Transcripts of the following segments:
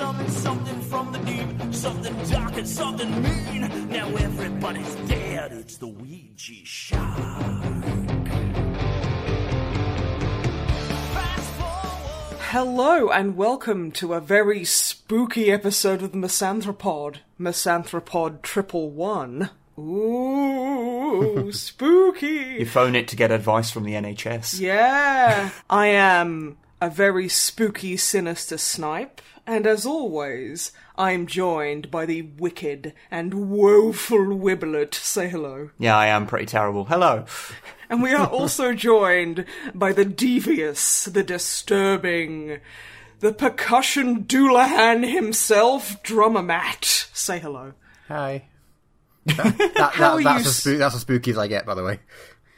something, something from the deep, something dark and something mean. Now everybody's dead. It's the Ouija shark. Hello and welcome to a very spooky episode of the Misanthropod. Misanthropod Triple One. Ooh, spooky! You phone it to get advice from the NHS. Yeah, I am a very spooky, sinister snipe, and as always, I'm joined by the wicked and woeful Wiblet. Say hello. Yeah, I am pretty terrible. Hello. And we are also joined by the devious, the disturbing, the percussion dullahan himself, Drummer Matt. Say hello. Hi. That, that, How are that, that's, you as spoo- that's as spooky as I get, by the way.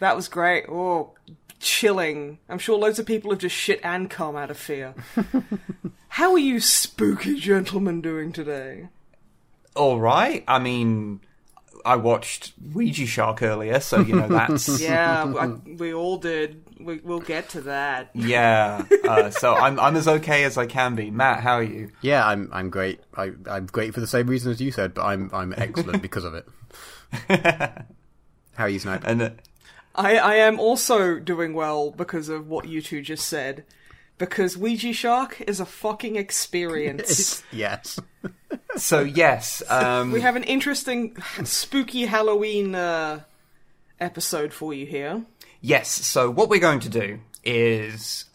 That was great. Oh, chilling. I'm sure loads of people have just shit and come out of fear. How are you spooky gentlemen doing today? All right. I mean, I watched Ouija Shark earlier, so you know that's Yeah, I, we all did. We, we'll get to that. yeah. Uh, so I'm I'm as okay as I can be. Matt, how are you? Yeah, I'm I'm great. I, I'm great for the same reason as you said, but I'm I'm excellent because of it. How are you, Snipe? And uh, I, I am also doing well because of what you two just said. Because Ouija Shark is a fucking experience. yes. so yes, um, we have an interesting, spooky Halloween uh, episode for you here. Yes. So what we're going to do is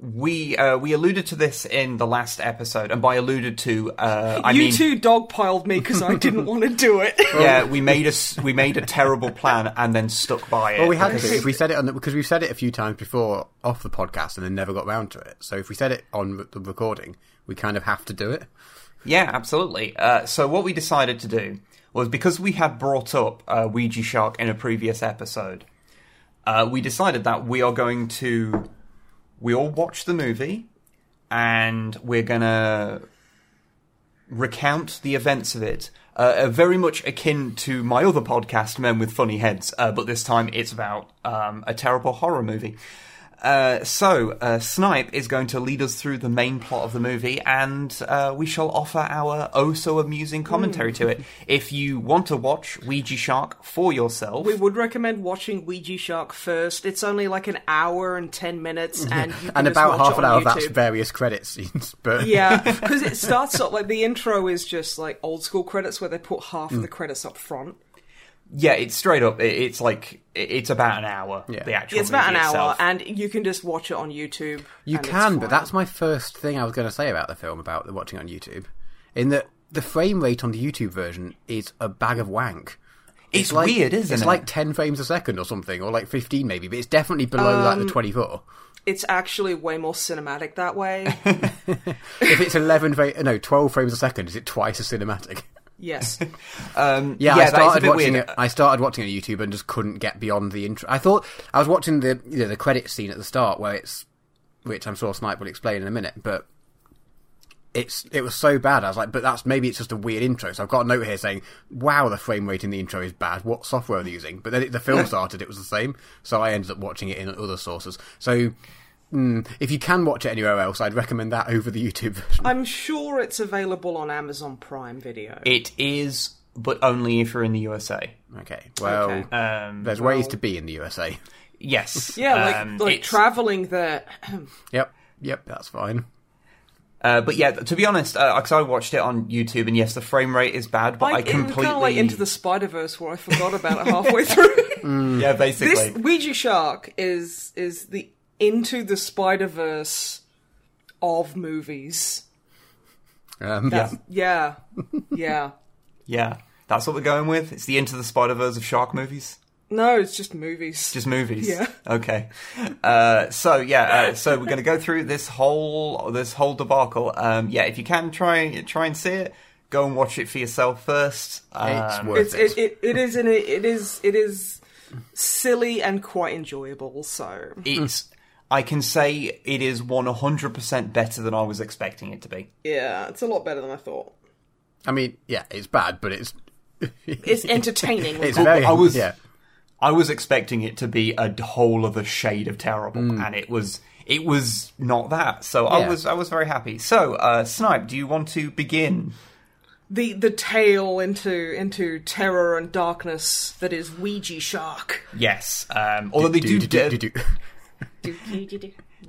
we uh, we alluded to this in the last episode, and by alluded to, uh, I you mean two dogpiled me because I didn't want to do it. yeah, we made a s- we made a terrible plan and then stuck by it. Well, we had because- to if we said it on the, because we've said it a few times before off the podcast and then never got round to it. So if we said it on the recording, we kind of have to do it. Yeah, absolutely. Uh, so what we decided to do was because we had brought up uh, Ouija Shark in a previous episode, uh, we decided that we are going to we all watch the movie and we're gonna recount the events of it. Uh, very much akin to my other podcast, Men with Funny Heads, uh, but this time it's about um, a terrible horror movie. Uh, so, uh, Snipe is going to lead us through the main plot of the movie, and uh, we shall offer our oh so amusing commentary to it. If you want to watch Ouija Shark for yourself, we would recommend watching Ouija Shark first. It's only like an hour and ten minutes, and you can And about watch half an hour of that's various credit scenes. But Yeah, because it starts up like the intro is just like old school credits where they put half of the credits up front. Yeah, it's straight up. It's like it's about an hour. Yeah. The actual It's about an movie hour, and you can just watch it on YouTube. You can, but that's my first thing I was going to say about the film about the watching on YouTube. In that the frame rate on the YouTube version is a bag of wank. It's like, weird, isn't it's it? It's like 10 frames a second or something, or like 15 maybe, but it's definitely below like Um, the 24. It's actually way more cinematic that way. If it's 11, fra- no, 12 frames a second, is it twice as cinematic? yes. Um, Yeah, yeah, I that is a started watching weird. it. I started watching it on YouTube and just couldn't get beyond the intro. I thought I was watching the you know, the credit scene at the start where it's, which I'm sure Snipe will explain in a minute, but it's it was so bad. I was like, but that's maybe it's just a weird intro. So I've got a note here saying, "Wow, the frame rate in the intro is bad. What software are they using?" But then it, the film started, it was the same. So I ended up watching it in other sources. So. Mm, if you can watch it anywhere else, I'd recommend that over the YouTube version. I'm sure it's available on Amazon Prime Video. It is, but only if you're in the USA. Okay, well, Okay. Um, there's ways to be in the USA. yes. yeah, like, um, like traveling there. Yep, yep, that's fine. Uh, but yeah, to be honest, because I watched it on YouTube, and yes, the frame rate is bad, but I Like, it was completely kind of like Into the Spider Verse, where I forgot about it halfway through. yeah, basically. this Ouija Shark is is the Into the Spider Verse of movies. Um, That's, yeah, yeah. Yeah, that's what we're going with. It's the Into the Spider Verse of shark movies. No, it's just movies. Just movies. Yeah. Okay. Uh, so yeah, uh, so we're going to go through this whole this whole debacle. Um, yeah, if you can try try and see it, go and watch it for yourself first. It's Um, worth it's it. it, it, it is an, it is it is silly and quite enjoyable. So it's. I can say it is one hundred percent better than I was expecting it to be. yeah, it's a lot better than I thought. I mean, yeah, it's bad, but it's It's entertaining. it's very. I was- yeah. I was expecting it to be a whole other shade of terrible, Mm. and it was it was not that. So I was I was very happy. So, uh, Snipe, do you want to begin? The the tale into into terror and darkness that is Ouija Shark. Yes. Um, although they do, do, do, do.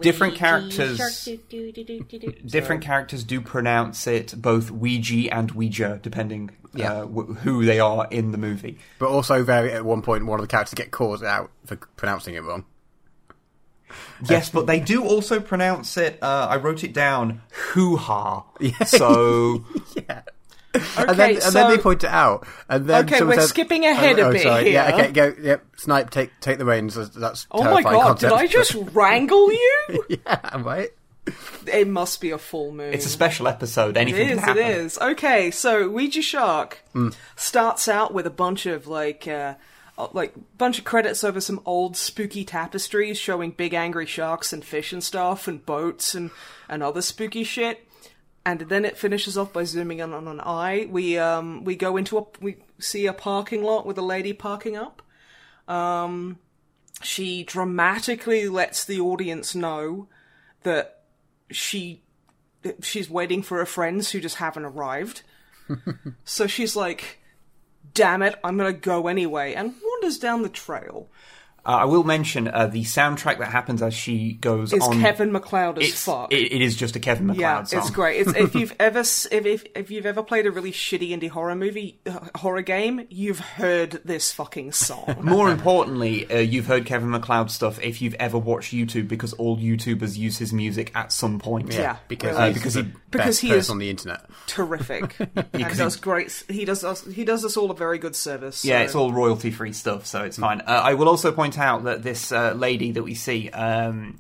Different characters- different characters do pronounce it both Ouija and Ouija, depending Yeah. uh, wh- who they are in the movie. But also, very at one point, one of the characters get called out for pronouncing it wrong. Yes, but they do also pronounce it. Uh, I wrote it down. Hoo ha. So yeah. Okay, and then, and so then they point it out, and then Okay, we're says- skipping ahead oh, a oh, bit sorry. Yeah, okay, go. Yep, snipe, take take the reins. That's- That's oh my terrifying god, did. I just wrangle you? yeah, right. It must be a full moon. it's a special episode. It Anything can is, happen. is. Okay, so Ouija Shark starts out with a bunch of like uh uh, like bunch of credits over some old spooky tapestries showing big angry sharks and fish and stuff and boats and and other spooky shit. And then it finishes off by zooming in on an eye. We um we go into a we see a parking lot with a lady parking up. Um she dramatically lets the audience know that she she's waiting for her friends who just haven't arrived. so she's like, "Damn it, I'm gonna go anyway," and wanders down the trail. Uh, I will mention uh, the soundtrack that happens as she goes It's on. Kevin MacLeod as It's, fuck. it- it is just a Kevin MacLeod yeah, song. it's great. It's, if you've ever if, if if you've ever played a really shitty indie horror movie uh, horror game, you've heard this fucking song. More importantly, uh, you've heard Kevin MacLeod stuff if you've ever watched YouTube, because all YouTubers use his music at some point. Yeah, because really. he's because the he- because he is- on the internet. Terrific. and does great. He does us. He does us all a very good service. Yeah, so- it's all royalty free stuff, so it's fine. Uh, I will also point out that this uh, lady that we see, um,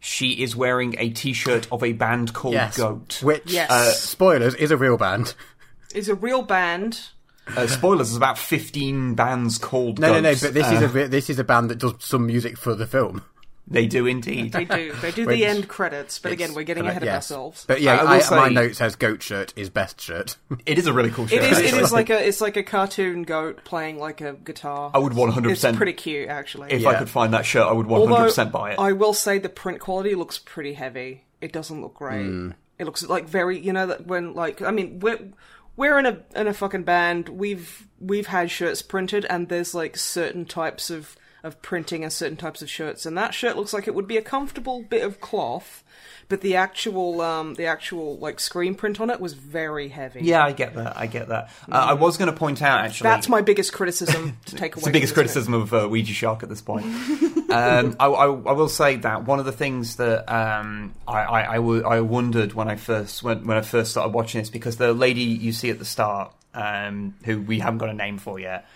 she is wearing a t shirt of a band called Yes, Goat. which Yes. uh, spoilers is a real band. Is a real band. Uh, spoilers, is about 15 bands called No, no, no. But this Uh, is a this is a band that does some music for the film. They do indeed. They do. They do the end credits, but again, we're getting Correct, ahead of yes. ourselves. But yeah, I I, say- my note says "goat shirt is best shirt." It is a really cool shirt. It is. It actually. is like a. It's like a cartoon goat playing like a guitar. I would 100%. It's pretty cute, actually. If I could find that shirt, I would 100% buy it. I will say the print quality looks pretty heavy. It doesn't look great. Hmm. It looks like very. You know that when like I mean we're we're in a in a fucking band. We've we've had shirts printed, and there's like certain types of of printing and certain types of shirts, and that shirt looks like it would be a comfortable bit of cloth. But the actual, um, the actual like screen print on it was very heavy. yeah, I get that. I get that. Uh, I was going to point out, actually. That's my biggest criticism to take away. It's the biggest from this film. criticism of uh, Ouija Shark at this point. um, I, I, I will say that one of the things that um, I, I, I, w- I wondered when I first when, when I first started watching this because the lady you see at the start, um, who we haven't got a name for yet,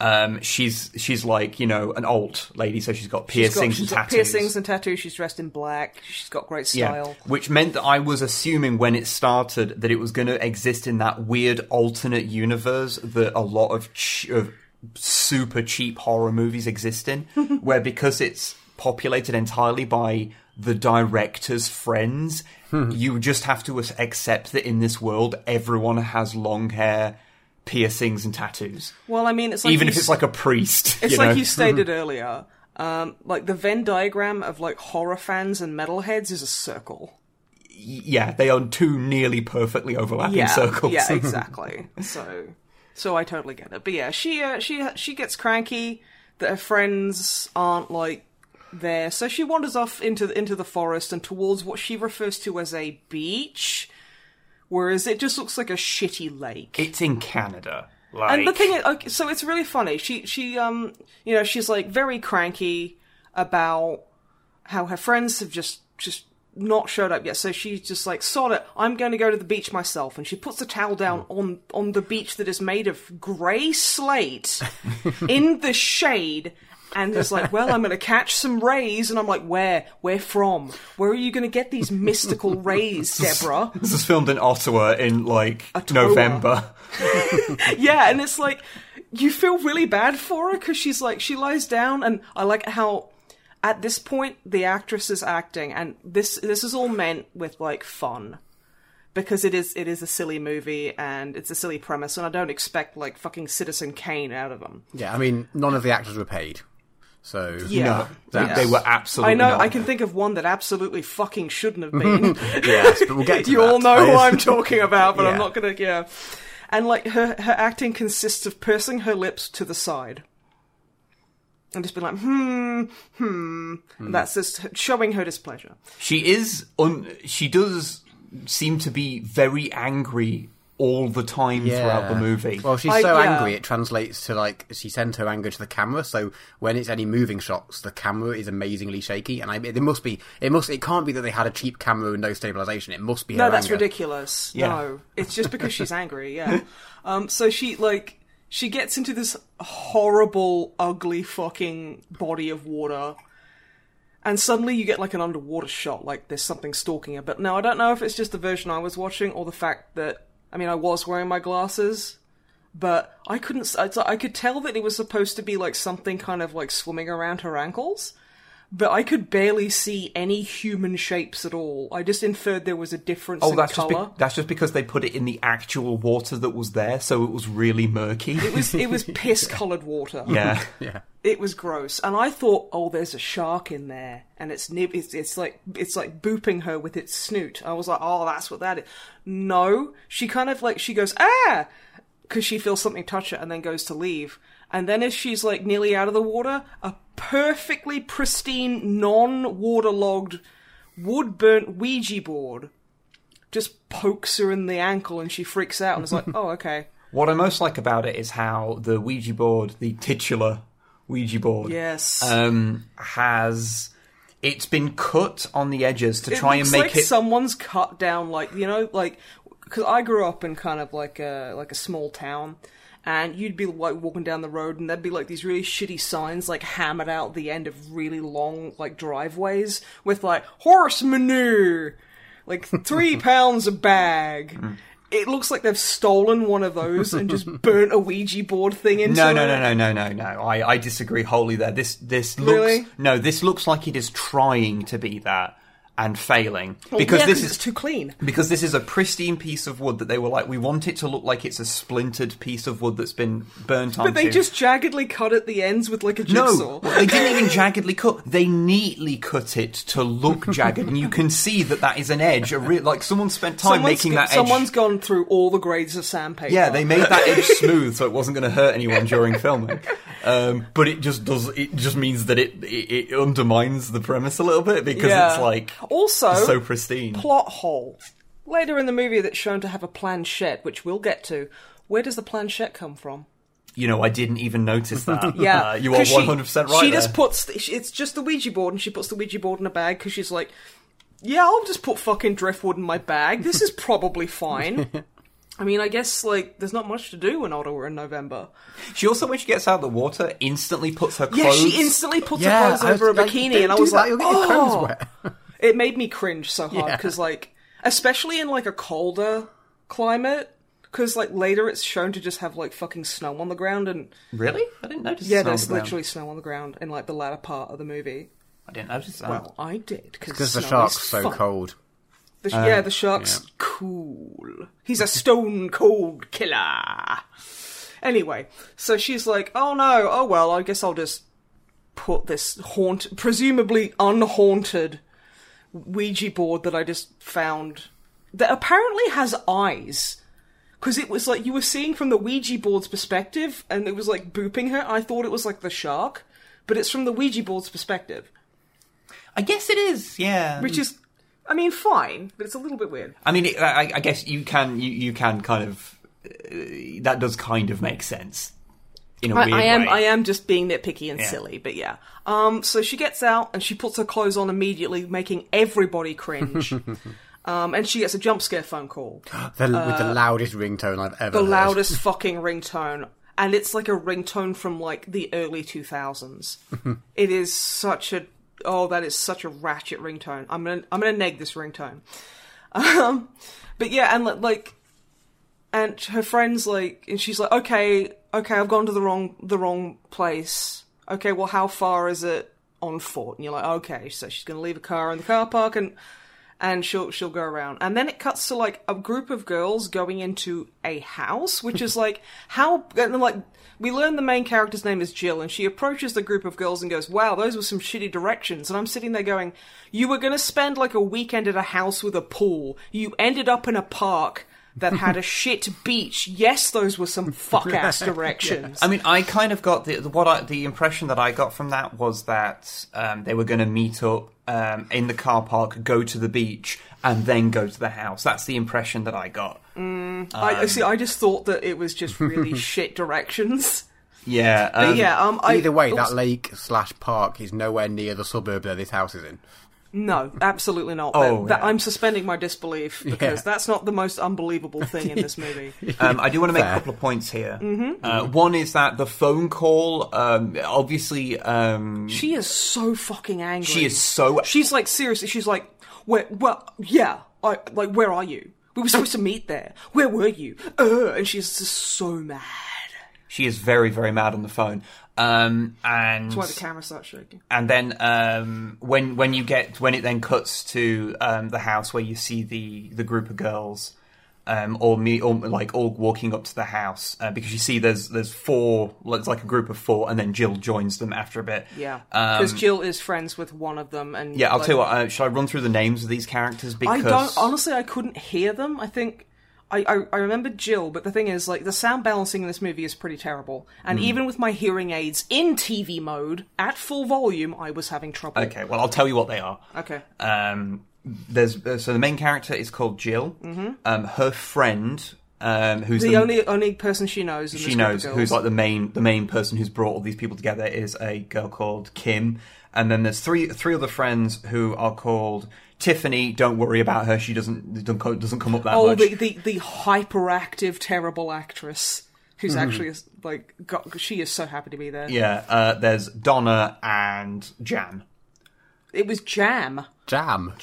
um, she's she's like you know an alt lady, so she's got She's got- piercings she's and got tattoos. piercings and tattoos. She's dressed in black. She's got great style. Yeah. Which meant that I was assuming when it started that it was going to exist in that weird alternate universe that a lot of, ch- of super cheap horror movies exist in, where because it's populated entirely by the director's friends, you just have to accept that in this world everyone has long hair, piercings, and tattoos. Well, I mean, it's like Even if it's like a priest. It's you like know? you stated earlier. Um, like the Venn diagram of like horror fans and metalheads is a circle. yeah, they are two nearly perfectly overlapping Yeah, circles. yeah, exactly. so, so I totally get it. But yeah, she uh, she she gets cranky that her friends aren't like there, so she wanders off into the, into the forest and towards what she refers to as a beach, whereas it just looks like a shitty lake. It's in Canada. Like, And the thing is, okay, so it's really funny. She, she, um, you know, she's like very cranky about how her friends have just, just not showed up yet. So she's just like, sod it, I'm going to go to the beach myself. And she puts the towel down on, on the beach that is made of grey slate in the shade. And it's like, well, I'm going to catch some rays. And I'm like, where? Where from? Where are you going to get these mystical rays, Deborah? This is filmed in Ottawa in like Ottawa. November. yeah, and it's like you feel really bad for her because she's like she lies down, and I like how at this point the actress is acting, and this this is all meant with like fun because it is it is a silly movie and it's a silly premise, and I don't expect like fucking Citizen Kane out of them. Yeah, I mean, none of the actors were paid. So Yeah. No, they, they were absolutely I know. not. I can think of one that absolutely fucking shouldn't have been. yes, but we'll get to you that. all know who I'm talking about, but I'm not gonna. Yeah. And like her, her acting consists of pursing her lips to the side, and just being like, hmm, hmm. And that's just showing her displeasure. She is un- she does seem to be very angry all the time throughout the movie. Well, she's I- so yeah. angry it translates to like she sends her anger to the camera. So when it's any moving shots, the camera is amazingly shaky, and I it must be it must it can't be that they had a cheap camera and no stabilization. It must be her No, that's anger. ridiculous. Yeah. No, it's just because she's angry. Yeah. Um. So she like she gets into this horrible, ugly, fucking body of water, and suddenly you get like an underwater shot, like there's something stalking her. But now I don't know if it's just the version I was watching or the fact that I mean I was wearing my glasses. But I couldn't. I could tell that it was supposed to be like something kind of like swimming around her ankles, but I could barely see any human shapes at all. I just inferred there was a difference oh, in that's just color. be- that's just because they put it in the actual water that was there, so it was really murky. It was it was piss coloured water. yeah. Yeah. It was gross, and I thought, oh, there's a shark in there, and it's nib- it's, it's like it's like booping her with its snoot. I was like, oh, that's what that is. No, she kind of like she goes ah, because she feels something touch her, and then goes to leave. And then as she's like nearly out of the water, a perfectly pristine, non-waterlogged, wood-burnt Ouija board just pokes her in the ankle, and she freaks out, and is like, oh, okay. What I most like about it is how the Ouija board, the titular Ouija board, Yes. um, has it's been cut on the edges to it try and make like it. someone's cut down like you know like because I grew up in kind of like a like a small town. And you'd be like walking down the road, and there'd be like these really shitty signs, like hammered out the end of really long like driveways with like horse manure, like three pounds a bag. Mm. It looks like they've stolen one of those and just burnt a Ouija board thing into No, no, it. no, no, no, no, no. I, I disagree wholly there. This this looks Really? no. This looks like it is trying to be that and failing because yeah, this is too clean. because this is a pristine piece of wood that they were like, we want it to look like it's a splintered piece of wood that's been burnt onto. But they just jaggedly cut at the ends with like a jigsaw. no, they didn't even jaggedly cut. They neatly cut it to look jagged, and you can see that that is an edge. A real, like someone spent time Someone's making that edge. Someone's gone through all the grades of sandpaper. Yeah, they made that edge smooth so it wasn't going to hurt anyone during filming. Um, but it just does. It just means that it, it it undermines the premise a little bit because Yeah. it's like Also, so pristine. plot hole. Later in the movie, that's shown to have a planchette, which we'll get to. Where does the planchette come from? you know, I didn't even notice that. Yeah, Uh, you are one hundred percent right. She there. just puts the- it's just the Ouija board, and she puts the Ouija board in a bag because she's like, "Yeah, I'll just put fucking driftwood in my bag. This is probably fine." I mean, I guess like there's not much to do in Ottawa in November. She also, when she gets out of the water, instantly puts her clothes. Yeah, she instantly puts Yeah, her clothes I was over a bikini, don't and I was that, like, you'll get your clothes "Oh." wet. It made me cringe so hard Yeah. because, like, especially in like a colder climate, because like later it's shown to just have like fucking snow on the ground, and Really? I didn't notice. yeah, snow on there's the literally snow on the ground in like the latter part of the movie. I didn't notice that. Well, I did Because the shark's so fun. cold. The, yeah, um, the shark's cool. He's a stone cold killer. Anyway, so she's like, "Oh no, oh well, I guess I'll just put this haunt, presumably unhaunted Ouija board that I just found that apparently has eyes." Because it was like you were seeing from the Ouija board's perspective, and it was like booping her. I thought it was like the shark, but it's from the Ouija board's perspective, I guess it is. Yeah. which is, I mean, fine, but it's a little bit weird. I mean, it, I, I guess you can you, you can kind of uh, that does kind of make sense in a I, weird I am way. I am just being nitpicky and Yeah. silly, but yeah. Um, so she gets out and she puts her clothes on immediately, making everybody cringe. um, and she gets a jump scare phone call, The, with the loudest ringtone I've ever Uh, the heard. loudest fucking ringtone, and it's like a ringtone from like the early two thousands. it is such a oh, that is such a ratchet ringtone. I'm gonna I'm gonna neg this ringtone. Um, but yeah, and like, and her friends like, and she's like, okay, okay, I've gone to the wrong the wrong place. Okay, well, how far is it on foot? And you're like, okay, so she's gonna leave a car in the car park, and and she'll she'll go around, and then it cuts to like a group of girls going into a house, which is like how and like we learn the main character's name is Jill, and she approaches the group of girls and goes, "Wow, those were some shitty directions." And I'm sitting there going, "You were going to spend like a weekend at a house with a pool. You ended up in a park." That had a shit beach. Yes, those were some fuck ass directions. I mean, I kind of got the the- what I, the impression that I got from that was that um, they were going to meet up um, in the car park, go to the beach, and then go to the house. That's the impression that I got. I I see. I just thought that it was just really shit directions. Yeah, um, yeah, um, I, Either way, that lake slash park is nowhere near the suburb that this house is in. No, absolutely not. Oh, That- that- yeah. I'm suspending my disbelief because Yeah. that's not the most unbelievable thing in this movie. Um, I do want to make Fair. a couple of points here. Mm-hmm. Uh, one is that the phone call, um, obviously, um, She is so fucking angry. she is so. She's like seriously. She's like, where? Well, yeah. I like. Where are you? We were supposed to meet there. Where were you? Uh, and she's just so mad. She is very, very mad on the phone. Um, and That's why the camera starts shaking. and then um, when when you get when it then cuts to um, the house where you see the the group of girls, um, or me, or like all walking up to the house uh, because you see there's there's four, it's like a group of four, and then Jill joins them after a bit. Yeah, Um, because Jill is friends with one of them, and yeah. I'll like, tell you what. Uh, should I run through the names of these characters? I Because don't honestly. I couldn't hear them. I think I, I I remember Jill, but the thing is, like the sound balancing in this movie is pretty terrible. And even with my hearing aids in TV mode at full volume, I was having trouble. Okay, well, I'll tell you what they are. Okay. Um, there's uh, so the main character is called Jill. Mm-hmm. Um, her friend, um, who's The only only person she knows. She this group of knows who's like the main the main person who's brought all these people together is a girl called Kim, and then there's three three other friends who are called Tiffany. Don't worry about her; she doesn't doesn't come up that oh much. the, the the hyperactive terrible actress who's Mm-hmm. actually like got, she is so happy to be there. Yeah, uh, there's Donna and Jan. It was Jam. Jam.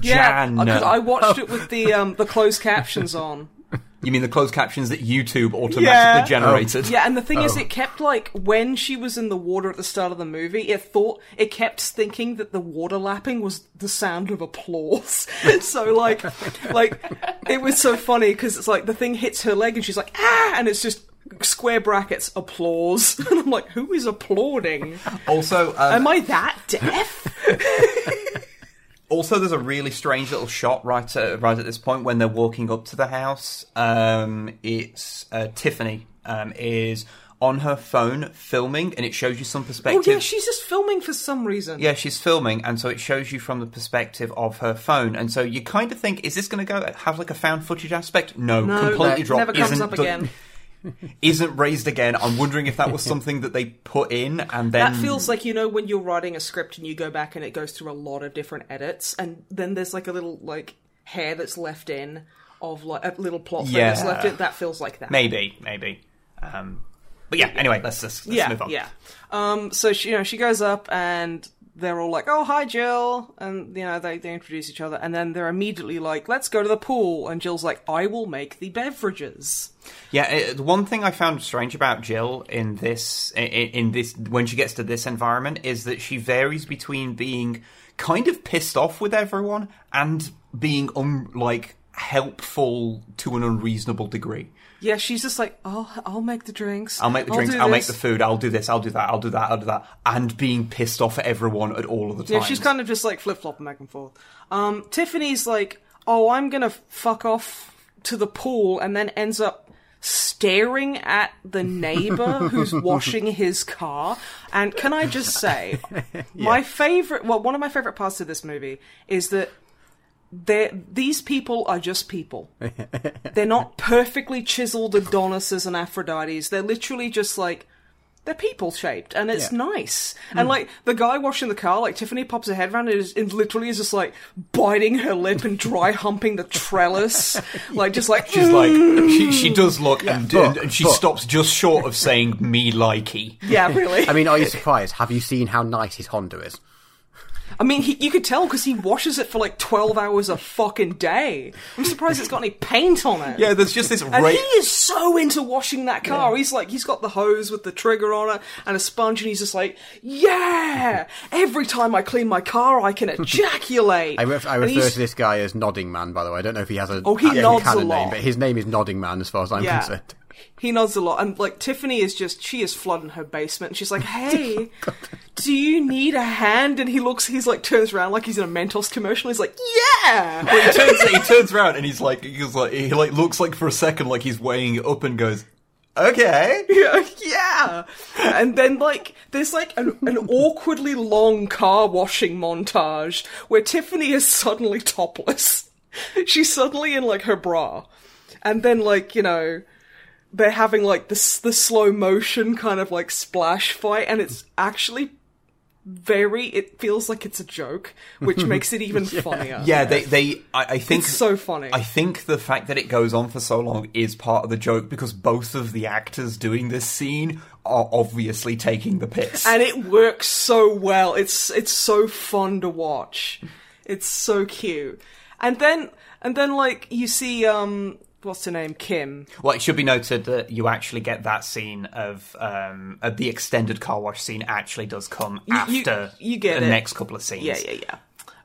Yeah, Jan. because I watched it with the um the closed captions on. You mean the closed captions that YouTube automatically Yeah. generated? Yeah, and the thing is, Oh. it kept like when she was in the water at the start of the movie, it thought it kept thinking that the water lapping was the sound of applause. so like, like it was so funny because it's like the thing hits her leg and she's like ah, and it's just square brackets applause, and I'm like, who is applauding? Also, um, Am I that deaf? Also, there's a really strange little shot right at, right at this point when they're walking up to the house. Um, it's uh, Tiffany um, is on her phone filming, and it shows you some perspective. oh yeah, she's just filming for some reason. Yeah, she's filming, and so it shows you from the perspective of her phone, and so you kind of think, is this going to go have like a found footage aspect? No, No, completely dropped. never comes up again. Isn't raised again. I'm wondering if that was something that they put in, and then That feels like you know when you're writing a script and you go back and it goes through a lot of different edits, and then there's like a little like hair that's left in of like a little plot thing that's left in. That feels like that. maybe, maybe. Um, but yeah, anyway, let's just let's yeah, move on. yeah. Um, so she, you know, she goes up and they're all like, "Oh, hi, Jill," and you know they they introduce each other, and then they're immediately like, "Let's go to the pool," and Jill's like, "I will make the beverages." Yeah, it, the one thing I found strange about Jill in this in, in this when she gets to this environment is that she varies between being kind of pissed off with everyone and being like helpful to an unreasonable degree. Yeah, she's just like, "Oh, I'll make the drinks. I'll make the drinks, do I'll make the food, I'll do this, I'll do that, I'll do that, I'll do that, and being pissed off at everyone at all of the time. Yeah, she's kind of just like flip flopping back and forth. Um, Tiffany's like, "Oh, I'm gonna fuck off to the pool," and then ends up staring at the neighbor who's washing his car. And can I just say, my favorite, well, one of my favorite parts of this movie is that they're, these people are just people. They're not perfectly chiseled Adonises and Aphrodites. They're literally just like they're people shaped, and it's Yeah. nice. Hmm. And like the guy washing the car, like Tiffany pops her head around and, is, and literally is just like biting her lip and dry humping the trellis, like just like She's like, mm. she, she does look, and, but- and, and she but- stops just short of saying me likey. yeah, really. I mean, are you surprised? Have you seen how nice his Honda is? I mean, he, you could tell because he washes it for like 12 hours a fucking day. I'm surprised it's got any paint on it. Yeah, there's just this And he is so into washing that car. He's like, he's got the hose with the trigger on it and a sponge, and he's just like, yeah! Every time I clean my car, I can ejaculate. I, ref- I refer to this guy as Nodding Man, by the way. I don't know if he has a Oh, he nods a canon lot. name, but his name is Nodding Man as far as I'm Yeah. concerned. He nods a lot, and like Tiffany is just she is flooding her basement. And she's like, "Hey, do you need a hand?" And he looks, he's like turns around like he's in a Mentos commercial. He's like, "Yeah." Well, he turns he turns around and he's like he's like he like looks like for a second like he's weighing it up and goes, okay. Yeah, yeah. And then like there's like an, an awkwardly long car washing montage where Tiffany is suddenly topless. She's suddenly in like her bra, and then like you know they're having like this the slow motion kind of like splash fight, and it's actually very. It feels like it's a joke, which makes it even funnier. Yeah, they they I, I think It's so funny. I think the fact that it goes on for so long is part of the joke because both of the actors doing this scene are obviously taking the piss. and it works so well. It's it's so fun to watch. It's so cute. And then and then like you see um what's her name Kim. Well, it should be noted that you actually get that scene of um, of the extended car wash scene actually does come you- after you get the it. next couple of scenes. Yeah, yeah, yeah.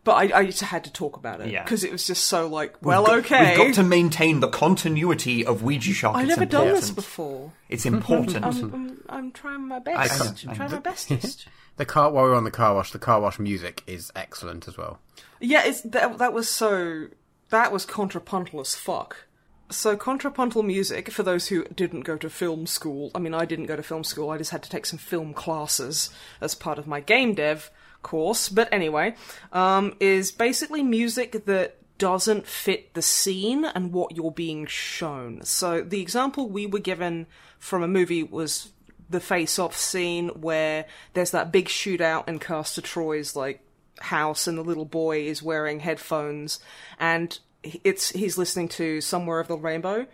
But I, I just had to talk about it Yeah. because it was just so like, well, We've got- okay. We've got to maintain the continuity of Ouija Shark. I've It's never done this important. before. It's important. I'm, I'm, I'm trying my I best. can't- I'm trying my bestest. The car while we're on the car wash, the car wash music is excellent as well. Yeah, it's that, that was so that was contrapuntal as fuck. So contrapuntal music for those who didn't go to film school. I mean, I didn't go to film school. I just had to take some film classes as part of my game dev course. But anyway, um, is basically music that doesn't fit the scene and what you're being shown. So the example we were given from a movie was the face-off scene where there's that big shootout in Castor Troy's like house and the little boy is wearing headphones and it's he's listening to Somewhere of the Rainbow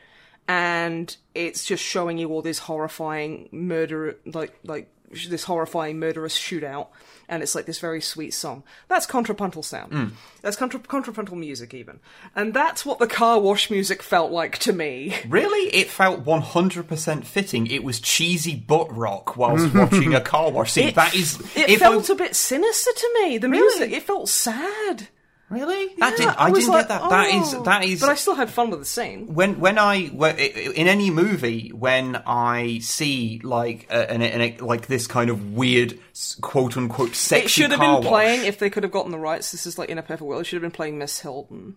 and it's just showing you all this horrifying murder like like this horrifying murderous shootout and it's like this very sweet song. That's contrapuntal sound. Mm. That's contra- contrapuntal music even. And that's what the car wash music felt like to me. Really, it felt 100% fitting. It was cheesy butt rock whilst watching a car wash scene. it, that is, it felt I, a bit sinister to me the music. It felt sad really. That Yeah, did, I, was didn't like, get that. That is oh. that is. but I still had fun with the scene when when I when, in any movie when I see like a, an, an, like this kind of weird quote unquote sexy It should have been playing if they could have gotten the rights. This is like in a perfect world. It should have been playing Miss Hilton.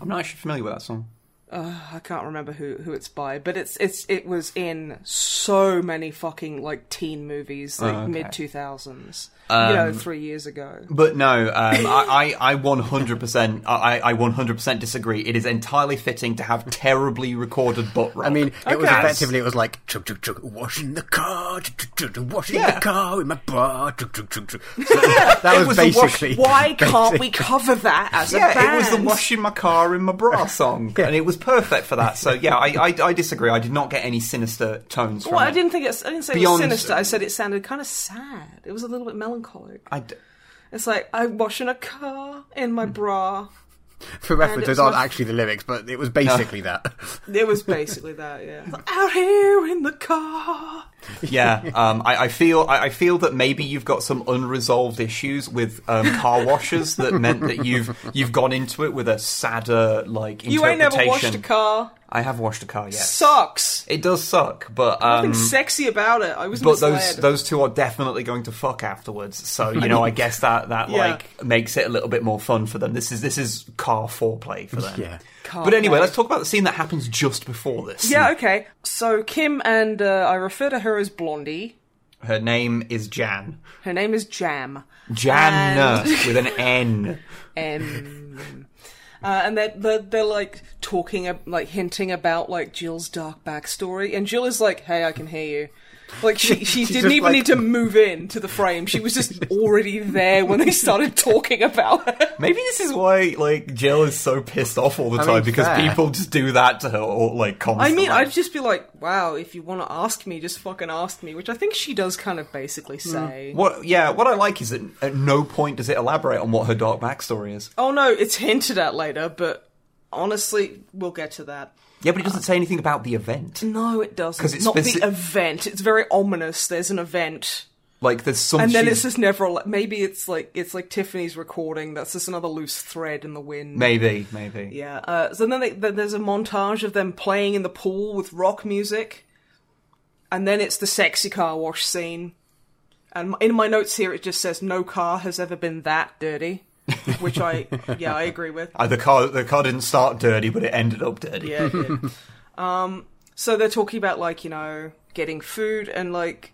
I'm not actually familiar with that song. I can't remember who who it's by, but it's it's it was in so many fucking like teen movies, like Oh, okay. mid two thousands. You know, Um, three years ago. But no, um, I, I, I 100%, I, I 100% disagree. It is entirely fitting to have terribly recorded butt rock. I mean, it was effectively it was like chug chug chug washing the car, chug, chug, chug, washing Yeah. the car with my bra, chug chug chug. chug. So that was, was the wash- basically Why can't we cover that as a band? it was the washing my car in my bra song, and it was perfect for that. So yeah, I, I, I disagree. I did not get any sinister tones from Well, it. I didn't think it's. I didn't say Beyond- it was sinister. I said it sounded kind of sad. It was a little bit melancholic. I d- It's like I'm washing a car in my bra. For reference, those aren't my- actually the lyrics, but it was basically that. It was basically that. Yeah, out here in the car. yeah, um, I, I feel I, I feel that maybe you've got some unresolved issues with um, car washers that meant that you've you've gone into it with a sadder like You ain't never interpretation. washed a car. I have washed a car, yes. Sucks. It does suck, but Nothing um, sexy about it. I was but misled. those those two are definitely going to fuck afterwards. So you know, I guess that that Yeah. like makes it a little bit more fun for them. This is this is car foreplay for them. Yeah. Car But anyway, play. let's talk about the scene that happens just before this. Yeah, okay. So Kim and uh, I refer to her as Blondie. Her name is Jan. Her name is Jam. Jan And- with an N. Um, uh, and they're, they're, they're like talking, like hinting about like Jill's dark backstory. And Jill is like, hey, I can hear you. Like she, she didn't even like- need to move in to the frame. She was just already there when they started talking about her. Maybe this is why like Jill is so pissed off all the I time mean, because fair. people just do that to her all like I mean, I'd just be like, "Wow, if you want to ask me, just fucking ask me," which I think she does kind of basically hmm. say. What? Yeah, what I like is that at no point does it elaborate on what her dark backstory is. Oh no, it's hinted at later, but honestly, we'll get to that. Yeah, but it doesn't say anything about the event. No, it doesn't. 'Cause it's not speci- the event. It's very ominous. There's an event, Like, there's some. and then it's just never. Maybe it's like it's like Tiffany's recording. That's just another loose thread in the wind. maybe, maybe. Yeah. Uh, so then, they, then there's a montage of them playing in the pool with rock music, and then it's the sexy car wash scene. And in my notes here, it just says no car has ever been that dirty, which I yeah I agree with. Uh, the car, the car didn't start dirty, but it ended up dirty. Yeah. it did. um. So they're talking about like you know getting food and like,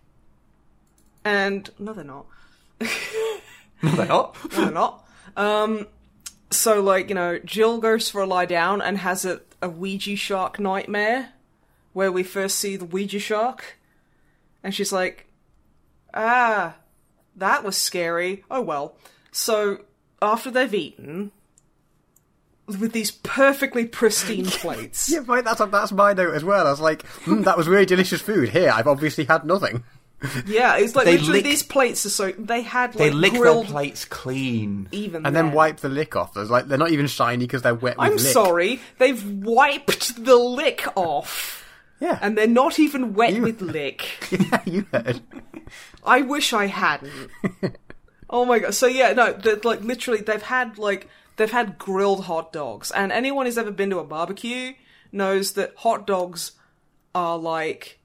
and no, they're not. No, they're not. No, they're not. Um, so like you know, Jill goes for a lie down and has a, a Ouija shark nightmare, where we first see the Ouija shark, and she's like, "Ah, that was scary." Oh well. So after they've eaten, with these perfectly pristine plates, Yeah, right. That's that's my note as well. I was like, hmm, that was really delicious food. Here, I've obviously had nothing. yeah, it's like They literally lick- these plates are so they had They like lick grilled their plates clean. even And then then. wipe the lick off. There's like they're not even shiny because they're wet with I'm lick. sorry, they've wiped the lick off. Yeah, and they're not even wet You- with lick. yeah, you heard. I wish I hadn't. oh my god! So yeah, no, they're, like literally, they've had like they've had grilled hot dogs, and anyone who's ever been to a barbecue knows that hot dogs are like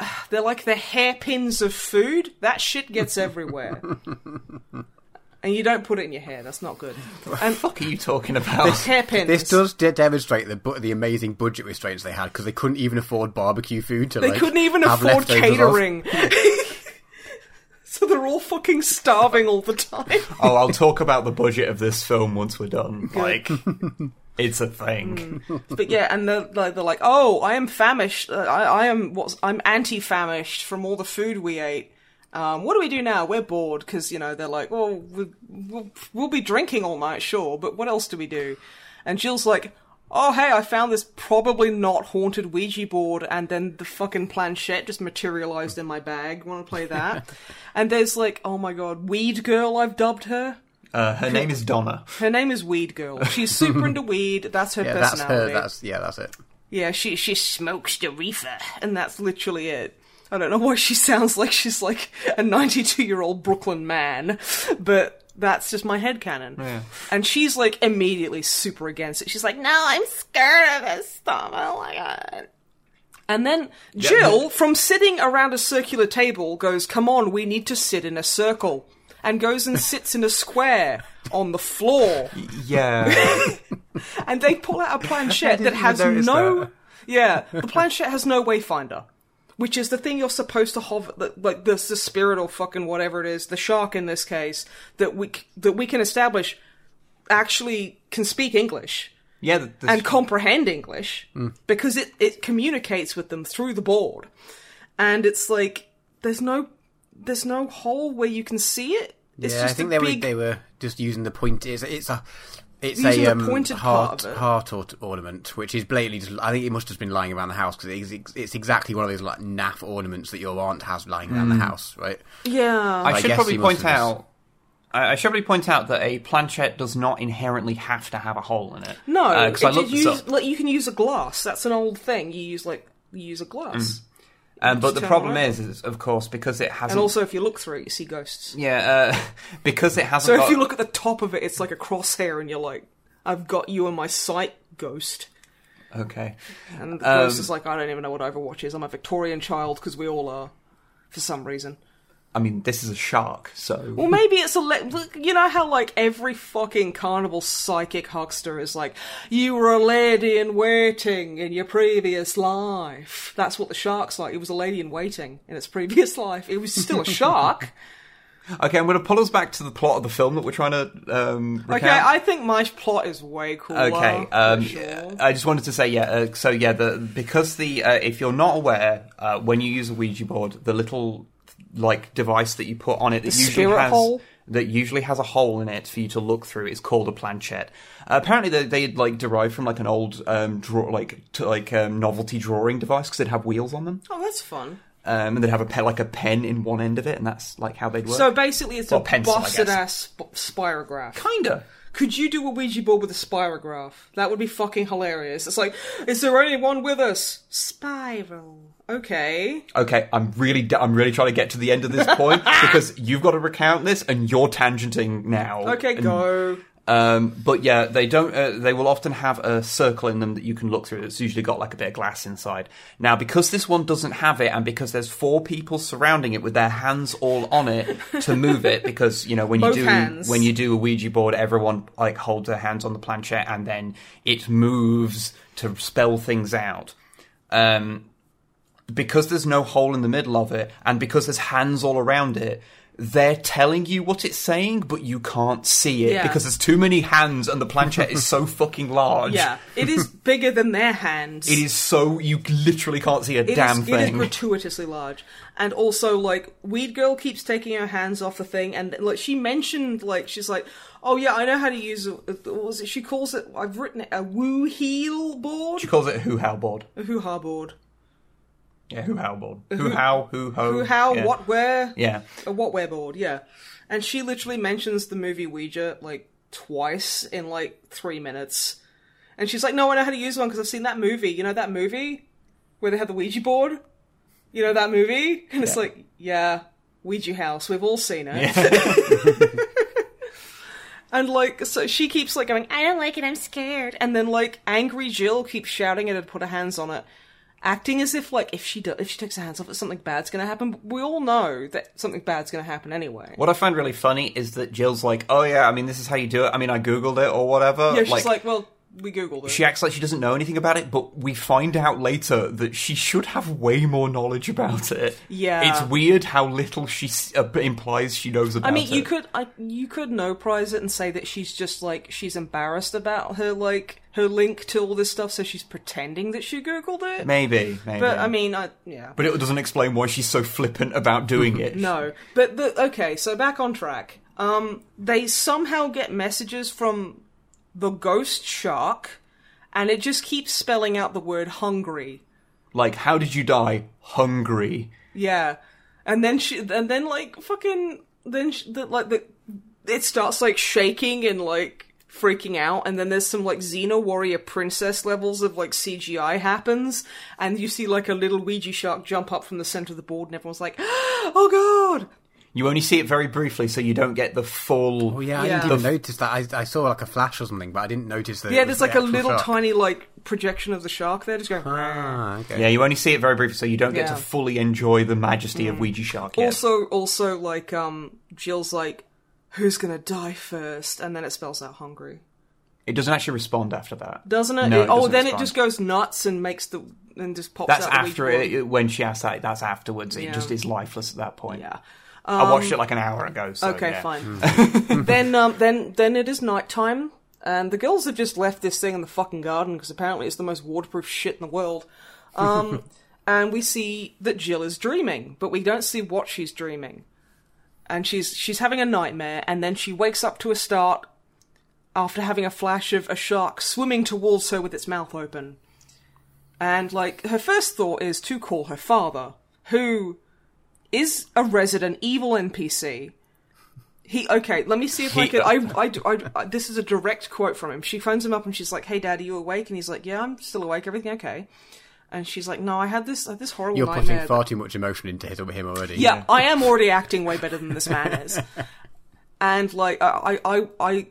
they're like the hairpins of food. That shit gets everywhere. And you don't put it in your hair. That's not good. And What are you talking about? This, hairpins. This does de- demonstrate the bu- the amazing budget restraints they had because they couldn't even afford barbecue food to. Like. They like, couldn't even afford catering. so they're all fucking starving all the time. oh, I'll talk about the budget of this film once we're done. Like, it's a thing. But yeah, and they're like, they're like oh, I am famished. Uh, I, I am what's I'm anti-famished from all the food we ate. Um, what do we do now? We're bored because you know they're like, well, we, we'll we'll be drinking all night, sure, but what else do we do? And Jill's like, oh hey, I found this probably not haunted Ouija board, and then the fucking planchette just materialized in my bag. Want to play that? and there's like, oh my god, Weed Girl, I've dubbed her. Uh, her name is Donna. Her name is Weed Girl. She's super into weed. That's her Yeah, that's personality. her. That's yeah, that's it. Yeah, she she smokes the reefer, and that's literally it. I don't know why she sounds like she's like a 92 year old Brooklyn man, but that's just my headcanon. Yeah. And she's like immediately super against it. She's like, no, I'm scared of this stuff. Oh my god. And then Jill, from sitting around a circular table, goes, come on, we need to sit in a circle. And goes and sits in a square on the floor Yeah. and they pull out a planchette that has no. that. Yeah, the planchette has no wayfinder, which is the thing you're supposed to hover, the- like the, the spirit or fucking whatever it is, the shark in this case, that we that we can establish actually can speak English yeah. th- this- and comprehend English because it it communicates with them through the board, and it's like there's no there's no hole where you can see it. It's yeah, just I think they big, were they were just using the point. It's, it's a it's Using a the um, pointed part heart of it. heart or- ornament, which is blatantly just. I think it must have been lying around the house because it's, ex- it's exactly one of those like naff ornaments that your aunt has lying around Hmm. the house, right? yeah. I I should probably point have just- out. I I should probably point out that a planchette does not inherently have to have a hole in it. No, Uh 'cause I it- looked you, use, like, you can use a glass. That's an old thing. You use like you use a glass, Um, but the problem is, is, of course, because it hasn't. and also if you look through it, you see ghosts. yeah, uh, because it hasn't. So got, if you look at the top of it, it's like a crosshair, and you're like, "I've got you in my sight, ghost." okay, And the ghost Um, is like, "I don't even know what Overwatch is. I'm a Victorian child because we all are, for some reason." I mean, this is a shark, so Well, maybe it's a le- you know how like every fucking carnival psychic huckster is like, you were a lady in waiting in your previous life. That's what the shark's like. It was a lady in waiting in its previous life. It was still a shark, Okay, I'm going to pull us back to the plot of the film that we're trying to um, recount. Okay, I think my plot is way cooler. Okay. Um, sure. I just wanted to say, yeah. Uh, so yeah, the because the uh, if you're not aware, uh, when you use a Ouija board, the little like device that you put on it that The usually has hole? that usually has a hole in it for you to look through is called a planchette. Uh, apparently, they they like derived from like an old um, draw like to, like um, novelty drawing device because they'd have wheels on them, Oh, that's fun. um, and they'd have a pen, like a pen in one end of it, and that's like how they'd work. So basically, it's Well, a pencil, busted ass sp- spirograph. kinda. Could you do a Ouija board with a spirograph? That would be fucking hilarious. It's like, is there anyone with us? Spiral. Okay. Okay, I'm really, I'm really trying to get to the end of this point because you've got to recount this, and you're tangenting now. Okay, And, go. Um, but yeah, they don't. Uh, they will often have a circle in them that you can look through. It's usually got like a bit of glass inside. Now, because this one doesn't have it, and because there's four people surrounding it with their hands all on it to move it, because you know when Both you do hands. when you do a Ouija board, everyone like holds their hands on the planchette, and then it moves to spell things out. Um, because there's no hole in the middle of it, and because there's hands all around it, they're telling you what it's saying, but you can't see it Yeah. because there's too many hands, and the planchette is so fucking large. Yeah, it is bigger than their hands. It is so you literally can't see a It damn is thing. It is gratuitously large, and also like Weed Girl keeps taking her hands off the thing, and like she mentioned, like she's like, "Oh yeah, I know how to use what was it? She calls it. I've written it a woo heel board, she calls it a hoo how board. a hoo ha board, Yeah, hoo how board. Hoo how, hoo ho. who how yeah. what where Yeah. a what where board, yeah." And she literally mentions the movie Ouija like twice in like three minutes, and she's like, "No, I know how to use one because I've seen that movie. You know that movie where they had the Ouija board." You know that movie? And it's Yeah. like, yeah, Ouija house. We've all seen it. and like, so she keeps like going, I don't like it. I'm scared. And then like, angry Jill keeps shouting at her to put her hands on it, acting as if like if she do- if she takes her hands off it, something bad's gonna happen. But we all know that something bad's gonna happen anyway. What I find really funny is that Jill's like, "Oh yeah, I mean, this is how you do it. I mean, I googled it or whatever." Yeah, she's like, well, we googled it. she acts like she doesn't know anything about it, but we find out later that she should have way more knowledge about it. Yeah. it's weird how little she s- uh, implies she knows about it. I mean, you could I, you could no prize it and say that she's just like she's embarrassed about her like her link to all this stuff, so she's pretending that she googled it. maybe, maybe, But I mean, I yeah. but it doesn't explain why she's so flippant about doing it. No, but the okay. So back on track. Um, they somehow get messages from the ghost shark, and it just keeps spelling out the word hungry. like, how did you die? Hungry. Yeah, and then she, and then like fucking, then she, the, like the, it starts like shaking and like freaking out, and then there's some like Xena warrior princess levels of like CGI happens, and you see like a little Ouija shark jump up from the center of the board, and everyone's like, "Oh god!" You only see it very briefly, so you don't get the full. Oh yeah, I Yeah. didn't even notice that. I, I saw like a flash or something, but I didn't notice that. Yeah, it was there's like the a actual little shark. tiny like projection of the shark there, just going. Ah, okay. Yeah, you only see it very briefly, so you don't get Yeah. Mm. to fully enjoy the majesty of Ouija Shark yet. Also, also like um, Jill's like, "Who's gonna die first? And then it spells out hungry, it doesn't actually respond after that. doesn't it? No, It- it oh, doesn't then it respond. just goes nuts and makes the and just pops That's out. the after Ouija it, when she asks that. That's afterwards. It Yeah. just is lifeless at that point. Yeah. I watched it like an hour ago. So, Okay, yeah. fine. then, um, then, then it is nighttime, and the girls have just left this thing in the fucking garden because apparently it's the most waterproof shit in the world. Um, and we see that Jill is dreaming, but we don't see what she's dreaming. And she's she's having a nightmare, and then she wakes up to a start after having a flash of a shark swimming towards her with its mouth open. And like her first thought is to call her father, who is a Resident Evil NPC. He okay. Let me see if I He- can. I, I, I, I- This is a direct quote from him. She phones him up and she's like, "Hey, Dad, are you awake?" And he's like, "Yeah, I'm still awake. Everything okay?" And she's like, "No, I had this uh, this horrible You're nightmare." putting far too much emotion into him already. yeah, I am already acting way better than this man is. And like, I, I, I, I,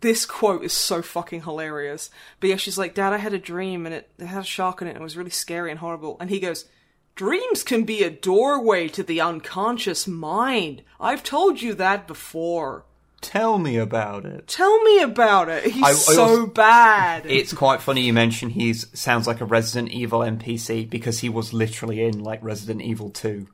this quote is so fucking hilarious. But yeah, she's like, Dad, I had a dream and it, it had a shark in it and it was really scary and horrible. And he goes, Dreams can be a doorway to the unconscious mind. I've told you that before. Tell me about it. Tell me about it. He's I- I so also- bad. It's quite funny you mention he sounds like a Resident Evil NPC because he was literally in like Resident Evil 2.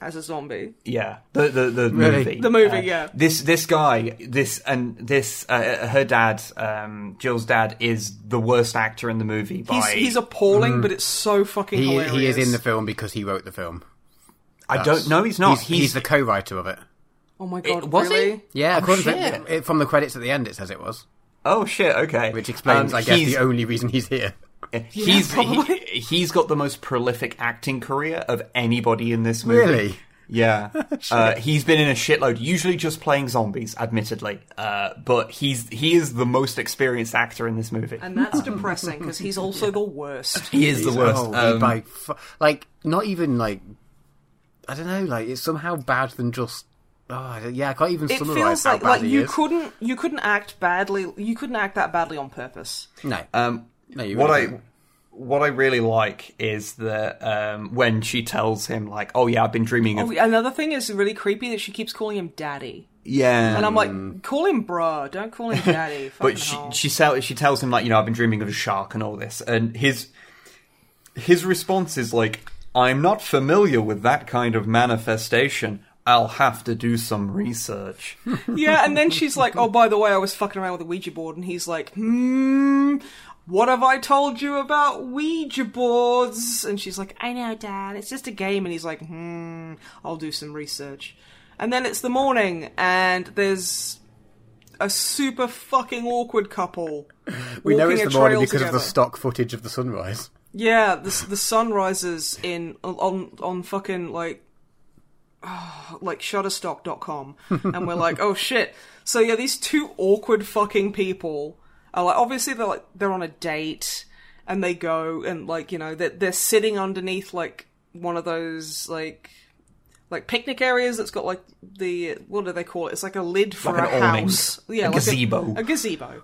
As a zombie. Yeah, the the the Really? movie. The movie, Uh, yeah. This this guy, this and this, uh, her dad, um, Jill's dad, is the worst actor in the movie. By He's he's appalling, but it's so fucking Mm. He, hilarious. he is in the film because he wrote the film. I don't know. He's not. He's, he's the co-writer of it. Oh my god, It- was he? Yeah, Oh, according shit. it, from the credits at the end, it says it was, oh shit. Okay, which explains, Um, I guess, the only reason he's here. He's probably. he, he's got the most prolific acting career of anybody in this movie. Really? Yeah, uh, he's been in a shitload. Usually just playing zombies, admittedly, uh, but he's he is the most experienced actor in this movie. And that's depressing because he's also the worst. he is the worst. Oh, Um, by fu- like not even like I don't know, like it's somehow bad than just. Oh, yeah, I can't even It summarize feels how like bad like he you is. couldn't you couldn't act badly. You couldn't act that badly on purpose. No, Um, no, you what really I what I really like is that um, when she tells him like, "Oh yeah, I've been dreaming of Oh, another thing is really creepy that she keeps calling him daddy, yeah," and I'm like, call him bro, don't call him daddy. but she hell. she, tell, she tells him like, you know, I've been dreaming of a shark and all this, and his his response is like, "I'm not familiar with that kind of manifestation. I'll have to do some research." yeah, and then she's like, oh, by the way, I was fucking around with a Ouija board, and he's like, hmm. What have I told you about Ouija boards? And she's like, I know, Dad. It's just a game. And he's like, hmm, I'll do some research. And then it's the morning, and there's a super fucking awkward couple. we know it's the morning because of the stock footage of the sunrise. Yeah, the the sun rises in on on fucking like like shutterstock.com and we're like, "Oh shit." So yeah, these two awkward fucking people are like obviously they're like they're on a date and they go and like, you know, they're, they're sitting underneath like one of those like like picnic areas that's got like the what do they call it? It's like a lid for Like a an awning. house. Yeah, A like gazebo. A, gazebo.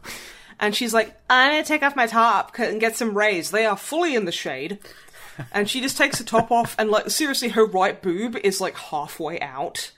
And she's like, I'm gonna take off my top and get some rays. They are fully in the shade. And she just takes the top off, and like seriously, her right boob is like halfway out.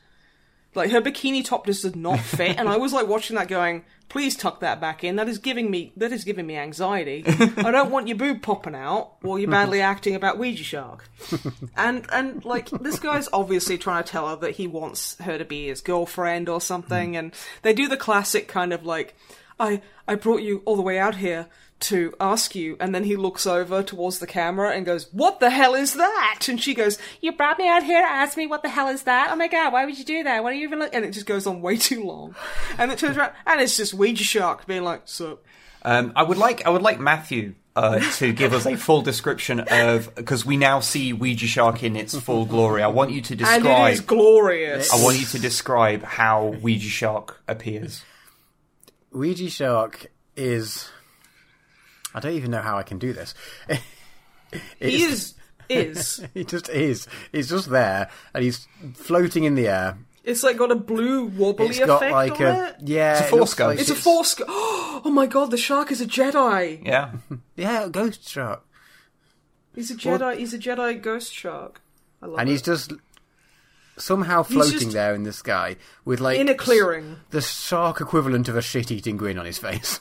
Like her bikini top just does not fit. And I was like watching that, going, "Please tuck that back in. That is giving me that is giving me anxiety. I don't want your boob popping out while you're badly acting about Ouija shark." And and like this guy's obviously trying to tell her that he wants her to be his girlfriend or something. Hmm. And they do the classic kind of like, "I I brought you all the way out here." To ask you, and then he looks over towards the camera and goes, What the hell is that? And she goes, You brought me out here to ask me what the hell is that? Oh my god, why would you do that? What are you even look? And it just goes on way too long. And it turns around, and it's just Ouija Shark being like, So, Um, I would like I would like Matthew uh, to give us a full description of because we now see Ouija Shark in its full glory. I want you to describe. and describe. it is glorious. I want you to describe how Ouija Shark appears. Ouija Shark is. I don't even know how I can do this. he is, is. He just is. He's just there, and he's floating in the air. It's like got a blue wobbly It's got effect like on a it. yeah. It's a it force ghost. like It's a force. Go- oh my god, the shark is a Jedi. Yeah, Yeah, a ghost shark, He's a Jedi. He's a Jedi ghost shark. I love and it. he's just somehow floating just- there in the sky with like in a clearing. the shark equivalent of a shit-eating grin on his face.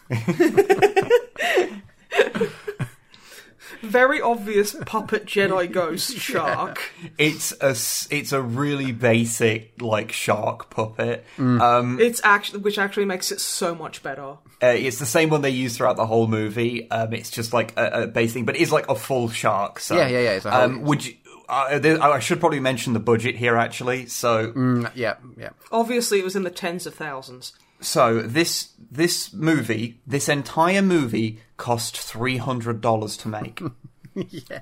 Very obvious puppet Jedi ghost shark. it's a s- it's a really basic like shark puppet. Mm. Um, It's actually, which actually makes it so much better. uh, it's the same one they use throughout the whole movie. Um, it's just like a, a base thing, but it's like a full shark. So, Yeah, yeah, yeah, it's a whole- um, would you? Uh, there, I should probably mention the budget here actually. So Mm, yeah, yeah. Obviously, it was in the tens of thousands. So this this movie, this entire movie, cost three hundred dollars to make. Yeah,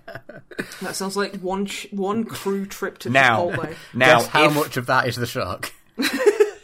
that sounds like one ch- one crew trip to now, Chipotle. now, Guess how if much of that is the shark?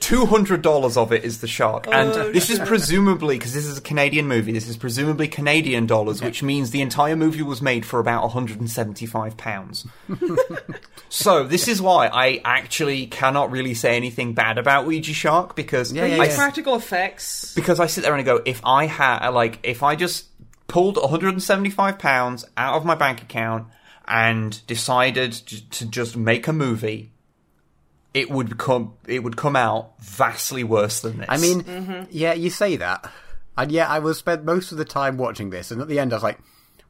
two hundred dollars of it is the shark, and Oh, this is presumably because this is a Canadian movie. This is presumably Canadian dollars, which means the entire movie was made for about one hundred and seventy-five pounds. so this is why I actually cannot really say anything bad about Ouija Shark because Yeah, yeah, I yeah. practical effects. because I sit there and I go, if I had like, if I just pulled 175 pounds out of my bank account and decided to just make a movie, it would come, it would come out vastly worse than this. I mean, Mm-hmm. yeah, you say that, and yet I will spend most of the time watching this, and at the end I was like,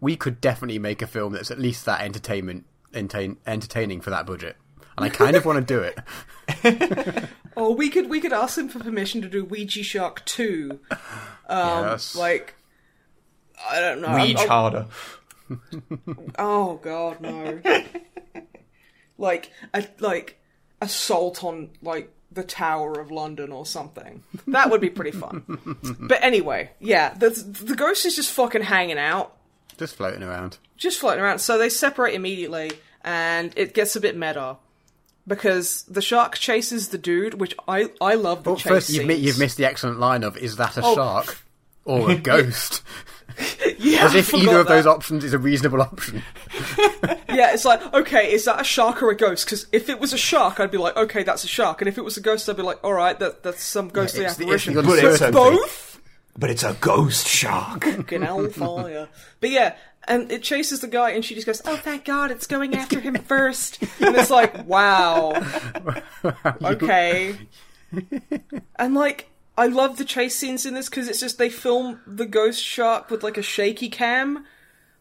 we could definitely make a film that's at least that entertainment entertain, entertaining for that budget. and I kind of want to do it. Oh, we could we could ask them for permission to do Ouija Shark two. Um, yes. Like, I don't know. I'm- Reach I'm- harder. Oh God, no! like a like assault on like the Tower of London or something. That would be pretty fun. but anyway, yeah, the the ghost is just fucking hanging out, Just floating around. just floating around. So they separate immediately, and it gets a bit meta. Because the shark chases the dude, which I I love the But chase first, you've, mi- you've missed the excellent line of "Is that a Oh. shark or a ghost?" yeah, As if either forgot of those options is a reasonable option. Yeah, it's like, okay, is that a shark or a ghost? Because if it was a shark, I'd be like, okay, that's a shark. And if it was a ghost, I'd be like, all right, that, that's some ghostly it's the- it's apparition. the But it's uncertainty. a- Both? But it's a ghost shark. Fucking hellfire. But yeah, and it chases the guy, and she just goes, oh, thank God, it's going after him first. And it's like, wow. Okay. And like, I love the chase scenes in this because it's just they film the ghost shark with like a shaky cam.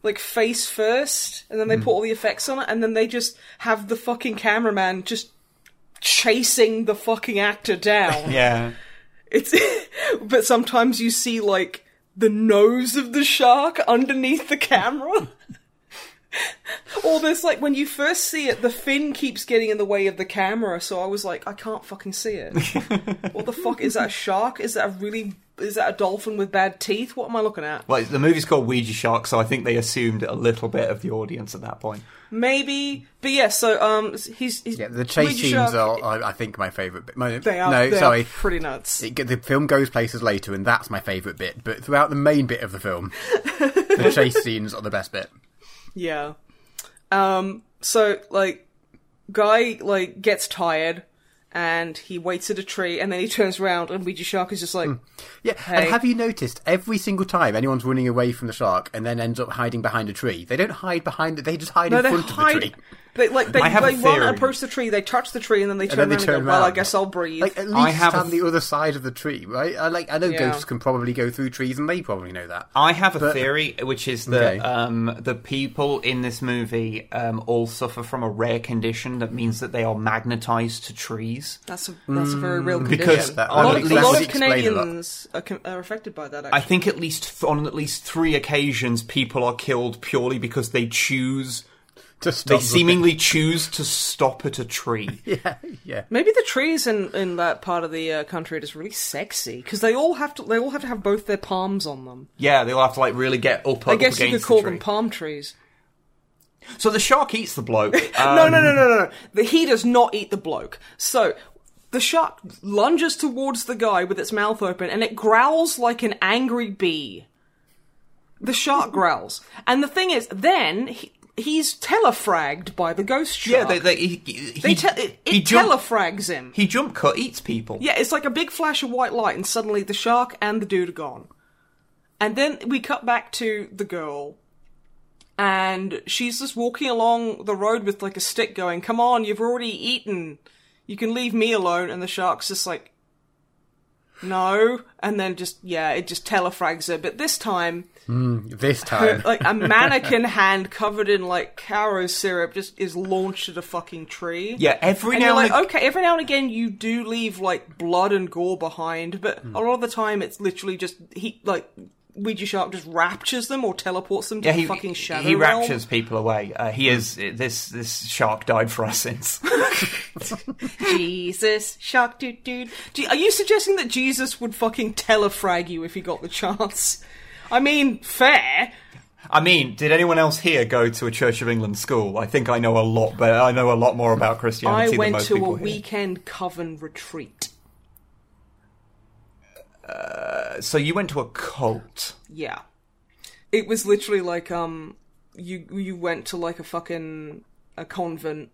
Like face first, and then they hmm. put all the effects on it, and then they just have the fucking cameraman just chasing the fucking actor down. yeah. It's but sometimes you see like the nose of the shark underneath the camera. Or there's like when you first see it, the fin keeps getting in the way of the camera, so I was like, I can't fucking see it. what the fuck is that a shark? Is that a really is that a dolphin with bad teeth? What am I looking at? Well, the movie's called Ouija Shark, so I think they assumed a little bit of the audience at that point. Maybe, but yeah. So um, he's, he's Yeah, the chase Ouija scenes shark- are, I, I think, my favourite bit. My, They are. no, they sorry. are pretty nuts. It, the film goes places later, and that's my favourite bit. But throughout the main bit of the film, the chase scenes are the best bit. Yeah. Um, so, like, guy, like, gets tired, and he waits at a tree, and then he turns around, and Ouija Shark is just like, Yeah, Hey. and have you noticed every single time anyone's running away from the shark and then ends up hiding behind a tree, they don't hide behind it; they just hide no, in front of the tree. They, like, they, I have a they run theory. approach the tree, they touch the tree, and then they turn then they around turn and go, well, I guess I'll breathe. Like at least I have a stand the other side of the tree, right? I like I know Yeah. ghosts can probably go through trees, and they probably know that. I have a But- theory, which is that Okay. um, the people in this movie um, all suffer from a rare condition that means that they are magnetized to trees. that's a, that's a very real condition. because Yeah, that- a lot, of, a lot of explain a lot. Canadians are, com- are affected by that, actually. I think at least on at least three occasions, people are killed purely because they choose. Just They seemingly choose to stop at a tree. yeah, yeah. Maybe the trees in, in that part of the uh, country are just really sexy because they all have to they all have to have both their palms on them. Yeah, they'll have to like really get up. I up guess you could call the them palm trees. So the shark eats the bloke. Um, No, no, no, no, no, no. The, he does not eat the bloke. So the shark lunges towards the guy with its mouth open, and it growls like an angry bee. The shark growls, and the thing is, then he, he's telefragged by the ghost shark. Yeah, they, they, he, he, They te- it, he it jump, telefrags him. he jump cut eats people. Yeah, it's like a big flash of white light, and suddenly the shark and the dude are gone. And then we cut back to the girl, and she's just walking along the road with like a stick going, Come on, you've already eaten. You can leave me alone. And the shark's just like, No. And then just, yeah, it just telefrags her. But this time, This time, like a mannequin hand covered in like Karo syrup just is launched at a fucking tree. Yeah, every And now you're and like, ag- okay, every now and again you do leave like blood and gore behind, but Hmm. a lot of the time it's literally just he like Ouija Shark just raptures them or teleports them to Yeah, the he, fucking shadow he realm. raptures people away. Uh, he is this this shark died for us since. Jesus, shark dude, dude. Do- Are you suggesting that Jesus would fucking telefrag you if he got the chance? I mean, fair. I mean, did anyone else here go to a Church of England school? I think I know a lot, but I know a lot more about Christianity than I went most to a here. weekend coven retreat. So you went to a cult. Yeah. It was literally like um you you went to like a fucking a convent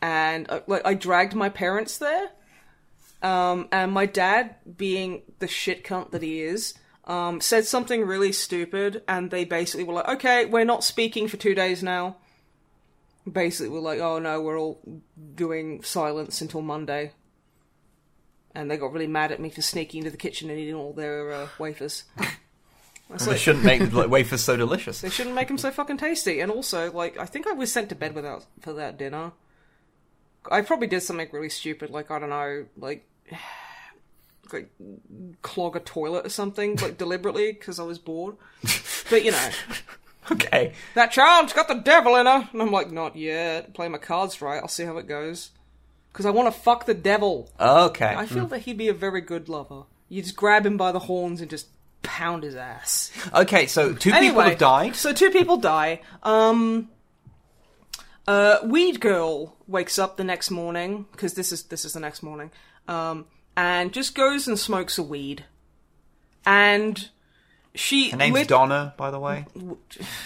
and uh, like I dragged my parents there. Um and my dad being the shit cunt that he is um said something really stupid and they basically were like okay, we're not speaking for 2 days now. Basically we're like oh no, we're all doing silence until Monday. And they got really mad at me for sneaking into the kitchen and eating all their uh, wafers. It's They like- shouldn't make like, wafers so delicious. they shouldn't make them so fucking tasty. And also, like, I think I was sent to bed without for that dinner. I probably did something really stupid, like I don't know, like like clog a toilet or something, like deliberately because I was bored. But you know, Okay. that child's got the devil in her, and I'm like, not yet. Play my cards right. I'll see how it goes. Because I want to fuck the devil. Okay. I feel that he'd be a very good lover. You just grab him by the horns and just pound his ass. Okay, so two people have died. So two people die. Um, uh, Weed Girl wakes up the next morning because this is this is the next morning. Um, and just goes and smokes a weed. And she Her name's lit- Donna, by the way.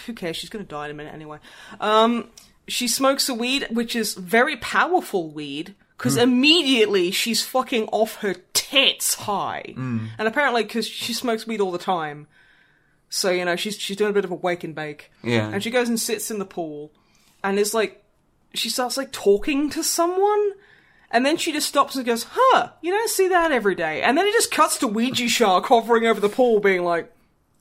who cares? She's gonna die in a minute anyway. Um, she smokes a weed, which is very powerful weed, because immediately she's fucking off her tits high, and apparently because she smokes weed all the time, so you know she's she's doing a bit of a wake and bake. Yeah. and she goes and sits in the pool, and is like, she starts like talking to someone. And then she just stops and goes, "Huh, you don't see that every day." And then it just cuts to Ouija Shark hovering over the pool, being like,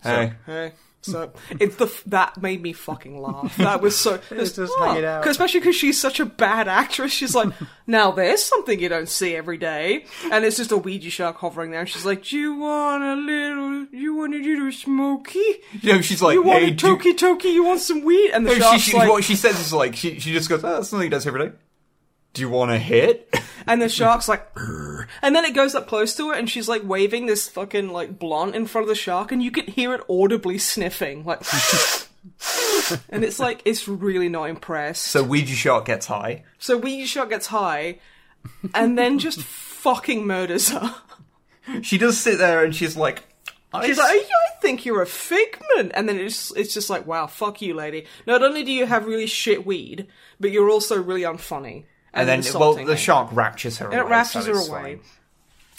Hey. Hey. So it's the f- that made me fucking laugh. That was so It's just hanging oh, out. 'Cause- especially because she's such a bad actress. She's like, now there's something you don't see every day, and it's just a Ouija shark hovering there. And she's like, do you want a little? You want a little smoky? You know, she's like, You want hey, a do toki toki? You want some weed? And the No, she, she, like, what she says is like, she, she just goes, oh, that's something he does every day. Do you want to hit? And the shark's like, "Urgh." and then it goes up close to her, and she's like waving this fucking like blunt in front of the shark, and you can hear it audibly sniffing, like, and it's like it's really not impressed. so Ouija Shark gets high. So Ouija Shark gets high, and then just fucking murders her. She does sit there and she's like, I She's like, "Oh, I think you're a figment, and then it's it's just like, wow, fuck you, lady. Not only do you have really shit weed, but you're also really unfunny. And then, well, the me." shark raptures her And away. it raptures so her away. fine.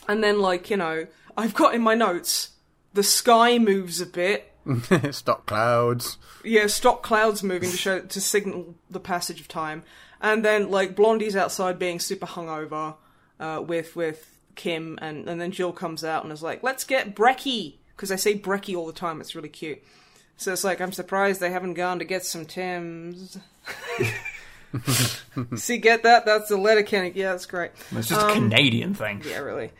And then, like, you know, I've got in my notes, the sky moves a bit. Stop clouds. Yeah, stop clouds moving to show to signal the passage of time. And then, like, Blondie's outside being super hungover uh, with with Kim, and, and then Jill comes out and is like, let's get Brecky. Because I say Brecky all the time, it's really cute. So it's like, I'm surprised they haven't gone to get some Tim's. See, get that? That's the Letterkenny. Yeah, that's great. It's just a Canadian thing. Um, Yeah, really.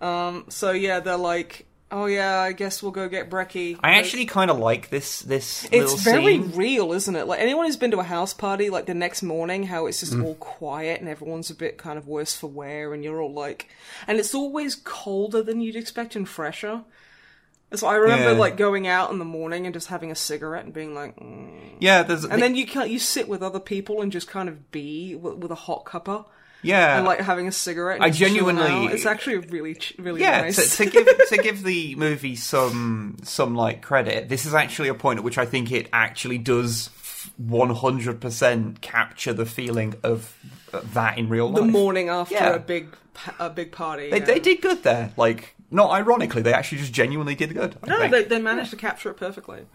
Um, so yeah, they're like, oh yeah, I guess we'll go get Brecky. I actually kind of like this this little It's very scene. real, isn't it? Like anyone who's been to a house party, like the next morning, how it's just all quiet and everyone's a bit kind of worse for wear, and you're all like, and it's always colder than you'd expect and fresher. So I remember Yeah. like going out in the morning and just having a cigarette and being like, mm. Yeah, there's and then you can't you sit with other people and just kind of be with, with a hot cuppa yeah, and like having a cigarette. And I genuinely- it's actually really really yeah. nice. To, to give to give the movie some some like credit, this is actually a point at which I think it actually does one hundred percent capture the feeling of that in real life. the morning after Yeah. a big a big party. They, yeah. they did good there. Like, not ironically, they actually just genuinely did good. I No, think. they, they managed to capture it perfectly.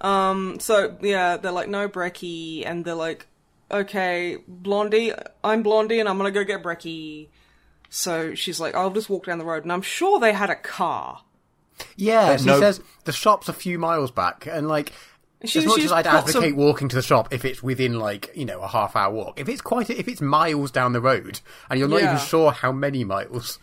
Um, so yeah, they're like, no Brecky, and they're like, okay, Blondie, I'm Blondie, and I'm gonna go get Brecky. So she's like, I'll just walk down the road, and I'm sure they had a car. Yeah, she no- says the shop's a few miles back, and like. She- as much as I'd plots a- advocate walking to the shop if it's within like you know a half hour walk, if it's quite if it's miles down the road and you're not Yeah. even sure how many miles,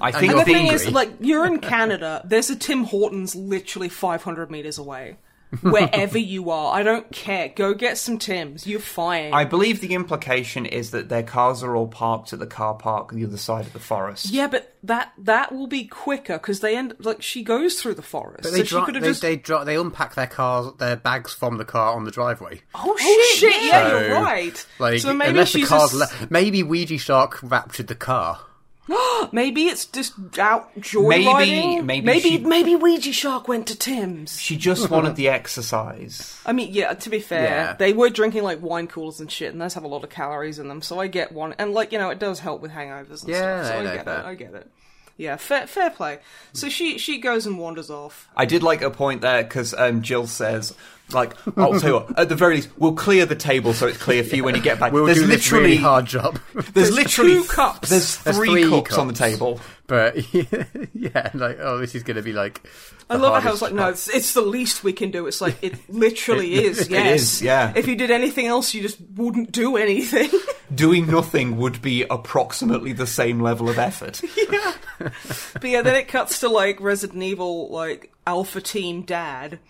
I think And the you're thing hungry. is, like, you're in Canada. There's a Tim Hortons literally 500 meters away. Wherever you are, I don't care. Go get some Tims. You're fine. I believe the implication is that their cars are all parked at the car park on the other side of the forest. Yeah, but that that will be quicker because they end like she goes through the forest. but so they she could have they, just they, dri- they unpack their cars their bags from the car on the driveway. Oh, oh shit! yeah, So, you're right. Like so maybe unless the she's car's just, le- maybe Ouija Shark raptured the car. maybe it's just out joyriding. maybe maybe she- maybe Ouija Shark went to Tim's. She just wanted the exercise. I mean, yeah. To be fair, Yeah. they were drinking like wine coolers and shit, and those have a lot of calories in them. So I get one, and like you know, it does help with hangovers and Yeah, stuff. So no, I get fair. it. I get it. Yeah, fair, fair play. So she she goes and wanders off. I did like a point there because um, Jill says, like, I'll tell you what, at the very least, we'll clear the table so it's clear for you when you get back. We'll there's do this literally really hard job. There's, There's literally two cups. There's There's three, three cups, on the table. but yeah, like oh, this is going to be like. I love it how it's like, no, it's, it's the least we can do. It's like, it literally is, It yes. is, yeah. If you did anything else, you just wouldn't do anything. doing nothing would be approximately the same level of effort. yeah. But yeah, then it cuts to like Resident Evil, like Alpha Team Dad,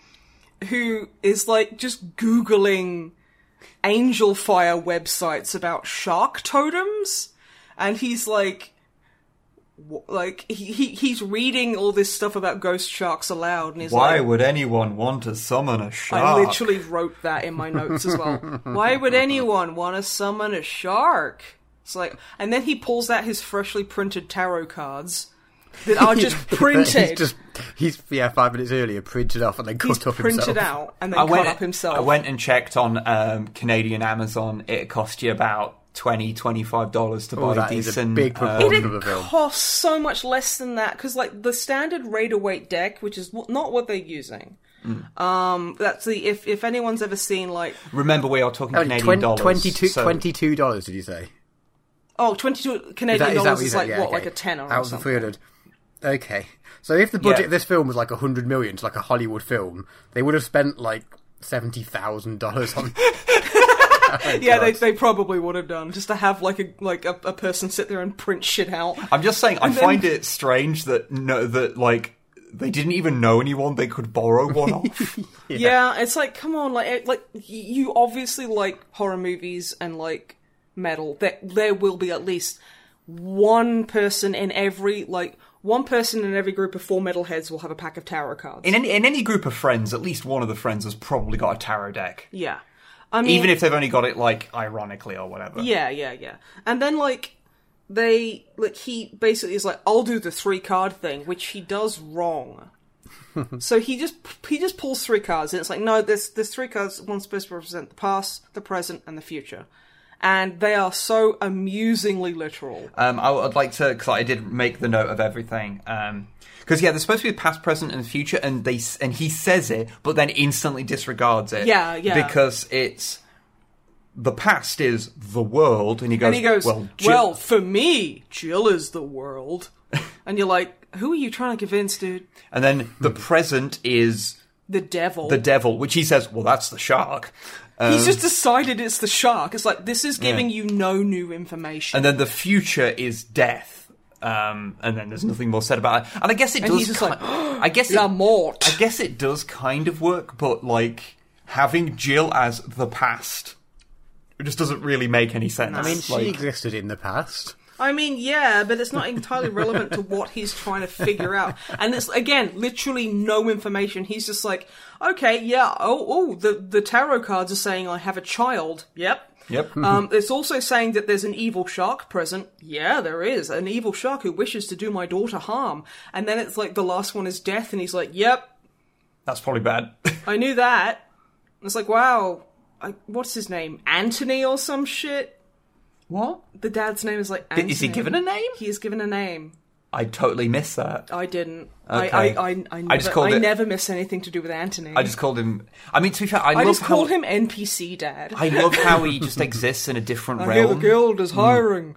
who is like just googling Angelfire websites about shark totems, and he's like, like he, he he's reading all this stuff about ghost sharks aloud, and he's Why like, would anyone want to summon a shark? I literally wrote that in my notes as well. Why would anyone want to summon a shark? It's like, and then he pulls out his freshly printed tarot cards that are just printed. he's just he's yeah five minutes earlier printed off and then cut He's up printed himself. out and then I cut went, up himself. I went and checked on um, Canadian Amazon. It cost you about 20 dollars to Oh, buy that a is a decent. big uh, proportion. it of the film. costs so much less than that because, like, the standard Rider-Waite deck, which is w- not what they're using. Mm. Um, that's the if if anyone's ever seen like remember, we are talking Oh, Canadian twen- dollars. 22 so- 22 dollars. Did you say? oh 22 Is Canadian that- is dollars is like Yeah, what okay. like a tenner or Out of the something. Three hundred. Okay, so if the budget Yeah. of this film was like a hundred million, it's like a Hollywood film, they would have spent like seventy thousand dollars on. Oh, yeah, they, God. they probably would have done just to have like a like a, a person sit there and print shit out. I'm just saying, I then- find it strange that no, that like they didn't even know anyone they could borrow one off. Yeah. it's like come on, like like you obviously like horror movies and like metal. There there will be at least one person in every like one person in every group of four metalheads will have a pack of tarot cards. in any in any group of friends, at least one of the friends has probably got a tarot deck, yeah, I mean, even if they've only got it like ironically or whatever. Yeah, yeah, yeah. And then like they like he basically is like, I'll do the three card thing, which he does wrong. so he just he just pulls three cards, and it's like, no, there's there's three cards. One's supposed to represent the past, the present, and the future, and they are so amusingly literal. Um, I would like to because I did make the note of everything. Um, because yeah, they're supposed to be past, present, and future, and they and he says it, but then instantly disregards it. Yeah, yeah. Because it's the past is the world, and he goes, And he goes, well, well, for me, Jill is the world, and you're like, who are you trying to convince, dude? and then the present is The devil. the devil, which he says, well, that's the shark. Um, He's just decided it's the shark. It's like this is giving you no new information. and then the future is death. Um, and then there's nothing more said about it. And I guess it And does. he's just ki- like, I guess it, mort. I guess it does kind of work, but like having Jill as the past, it just doesn't really make any sense. I mean, she like, existed in the past. I mean, yeah, but it's not entirely relevant to what he's trying to figure out. And it's again, literally no information. He's just like, okay, yeah, oh, oh, the the tarot cards are saying I have a child. Yep. Yep. Um, it's also saying that there's an evil shark present. Yeah, there is an evil shark who wishes to do my daughter harm. And then it's like the last one is death, and he's like, "Yep, That's probably bad. I knew that." It's like, wow, I, what's his name? Anthony or some shit. what? The dad's name is like. Anthony. Is he given a name? He is given a name. I totally miss that. I didn't. Okay. I, I, I, I, never, just called I it- never miss anything to do with Anthony. I just called him. I mean, to be fair, I, I love just how called him NPC Dad. I love how he just exists in a different I hear the realm. guild is hmm. hiring.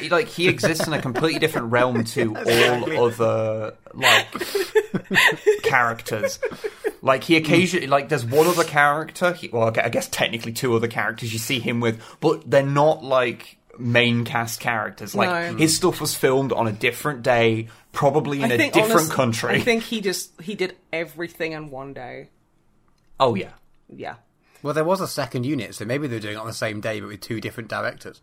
He- like he exists in a completely different realm to all other like characters. Like he occasionally, like there's one other character. He, well, I guess technically two other characters you see him with, but they're not like main cast characters. Like No. his stuff was filmed on a different day, probably in I a think different honest- country. I think he just he did everything in one day. oh yeah. Yeah. Well, there was a second unit, so maybe they're doing it on the same day, but with two different directors.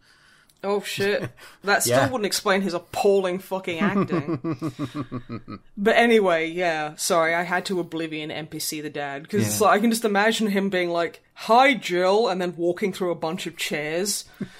Oh shit. That still Yeah. wouldn't explain his appalling fucking acting. but anyway, yeah. Sorry, I had to oblivion NPC the dad because Yeah. I can just imagine him being like, "Hi, Jill," and then walking through a bunch of chairs.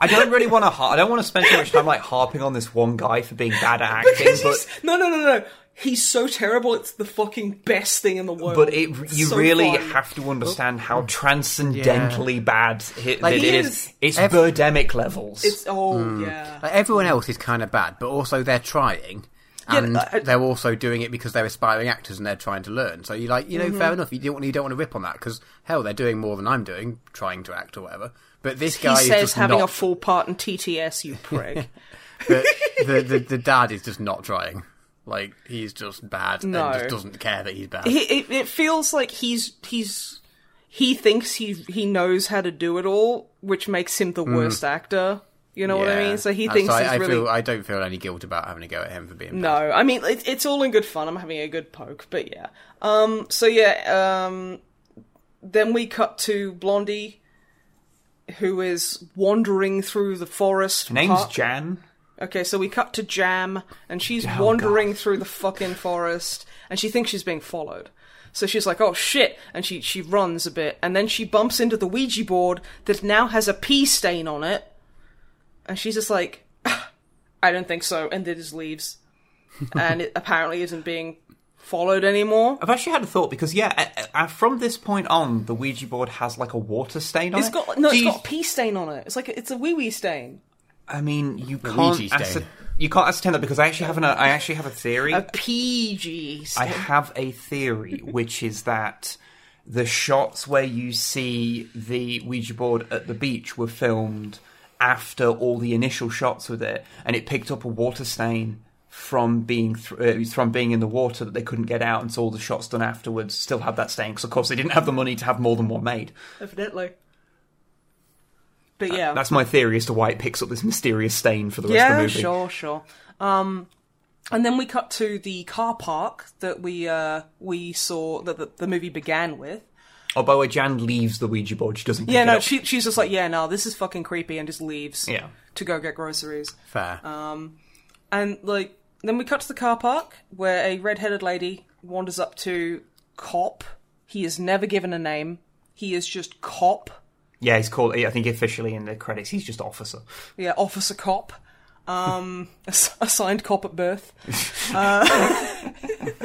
I don't really want to. Har- I don't want to spend too much time like harping on this one guy for being bad at acting, but no, no, no, no. He's so terrible. It's the fucking best thing in the world. But it, you So really fun. have to understand how transcendentally bad it, Like, it is- is. It's Ev- Birdemic levels. It's oh Hmm. yeah. Like, everyone else is kind of bad, but also they're trying. Yeah, And I- they're also doing it because they're aspiring actors and they're trying to learn. So you like, you know, Mm-hmm. fair enough. You don't, you don't want to rip on that because hell, they're doing more than I'm doing, trying to act or whatever. But this He guy is says just having not. a full part in TTS, you prick. but the, the the dad is just not trying. Like he's just bad No. and just doesn't care that he's bad. he, it, it feels like he's he's he thinks he he knows how to do it all, which makes him the worst actor. You know what I Mm. Mean? So he Uh, thinks I, he's I really feel I don't feel any guilt about having to go at him for being bad. no. I mean, it, it's all in good fun. I'm having a good poke, but yeah. Um. So yeah. Um. Then we cut to Blondie, who is wandering through the forest. Name's park- Jan. Okay, so we cut to Jam, and she's Oh, wandering God. through the fucking forest, and she thinks she's being followed. So she's like, "Oh shit!" and she she runs a bit, and then she bumps into the Ouija board that now has a pee stain on it, and she's just like, "I don't think so," and then just leaves, and it apparently isn't being followed anymore. I've actually had a thought because yeah, uh, uh, from this point on, the Ouija board has like a water stain on It's It's got no, it's you- got a pee stain on it. It's like it's a wee wee stain, I mean, you Ouija can't stain. ascer- you can't ascertain that because I actually have an I actually have a theory. a PG I have a theory, which is that the shots where you see the Ouija board at the beach were filmed after all the initial shots with it, and it picked up a water stain from being th- uh, from being in the water that they couldn't get out, and so all the shots done afterwards still have that stain because, of course, they didn't have the money to have more than one made. evidently. But yeah, That's my theory as to why it picks up this mysterious stain for the rest yeah, of the movie. sure, sure. Um, and then we cut to the car park that we uh we saw that the, the movie began with. Oh, by the way, Jan leaves the Ouija board. She doesn't. Pick Yeah, it no, up. she she's just like, yeah, no, this is fucking creepy, and just leaves. Yeah. To go get groceries, Fair. and like then we cut to the car park where a red-headed lady wanders up to Cop. He is never given a name. He is just Cop. Yeah, he's called. I think officially in the credits, he's just officer. Yeah, Officer Cop. Um, ass- assigned cop at birth. Uh,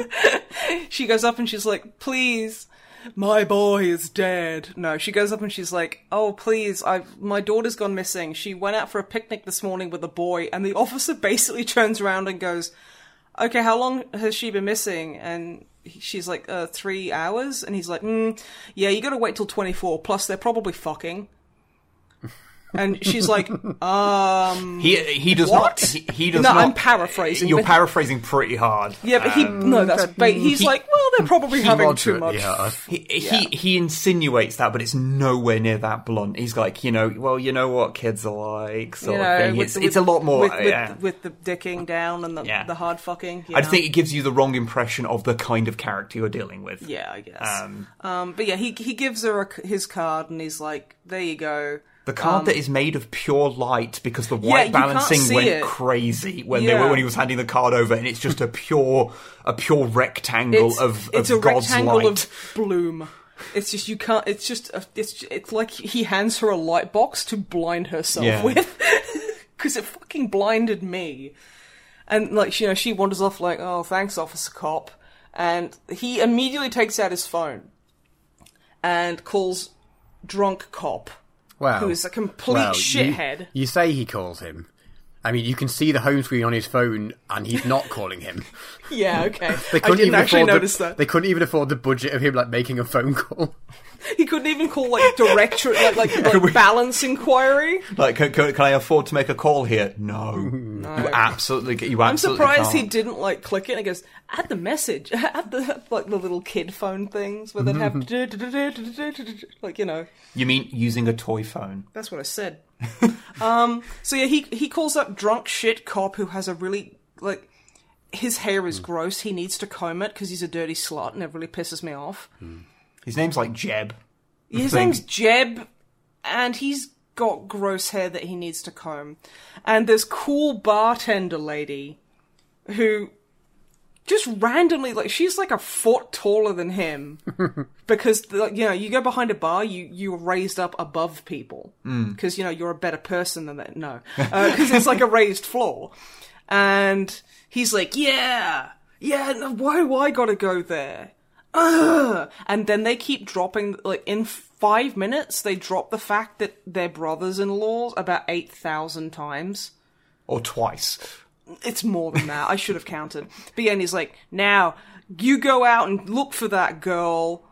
she goes up and she's like, "Please, my boy is dead." No, she goes up and she's like, "Oh, please, I my daughter's gone missing. She went out for a picnic this morning with a boy." And the officer basically turns around and goes, "Okay, how long has she been missing?" And she's like, uh, three hours." And he's like, mm, "Yeah, you got to wait till twenty four. Plus, they're probably fucking." And she's like, um, He he does What? not. He, he does No, not. I'm paraphrasing, You're but- paraphrasing pretty hard. yeah, but he no, that's ba- he's like, well, they're probably having too Moderately much. hard. He, he he insinuates that, but it's nowhere near that blunt. He's like, you know, well, you know what kids are like, sort You of know, thing. with It's, the- it's a lot more. with, with, yeah. with the dicking down and the, Yeah. the hard fucking. you I know? think it gives you the wrong impression of the kind of character you're dealing with. Yeah, I guess. Um, Um, but yeah, he he gives her a c his card and he's like, "There you go." The card that is made of pure light because the Um, Yeah, white balancing went it. crazy when they were when he was handing the card over, and it's just a pure a pure rectangle It's, of, it's of a God's rectangle light. of bloom. It's just you can't. It's just it's it's like he hands her a light box to blind herself Yeah. with, because it fucking blinded me. And like you know, she wanders off like, "Oh, thanks, Officer Cop," and he immediately takes out his phone and calls drunk cop, Wow. who is a complete Well, you- shithead. You, say he calls him. I mean, you can see the home screen on his phone, and he's not calling him. Yeah, okay. They I couldn't didn't even actually afford notice the, that. They couldn't even afford the budget of him like making a phone call. He couldn't even call like director, like like, like balance inquiry. Like, can, can, can I afford to make a call here? No, you absolutely, you I'm surprised he can't. didn't like click it and it goes, add the message, add the like the little kid phone things where they'd have like you know. You mean using a toy phone? That's what I said. um. So yeah, he he calls up drunk shit cop who has a really like his hair is gross. He needs to comb it because he's a dirty slut, and it really pisses me off. His name's like Jeb. His name's Jeb, and he's got gross hair that he needs to comb. And this cool bartender lady who just randomly like she's like a foot taller than him. Because like, you know you go behind a bar you you're raised up above people. Mm. Because you know you're a better person than that no. Uh, because it's like a raised floor. And he's like yeah yeah no, why why gotta go there? Ugh. and then they keep dropping like in five minutes they drop the fact that they're brothers-in-laws about 8000 times. Or twice. It's more than that. I should have counted. But yeah, and he's like, now you go out and look for that girl.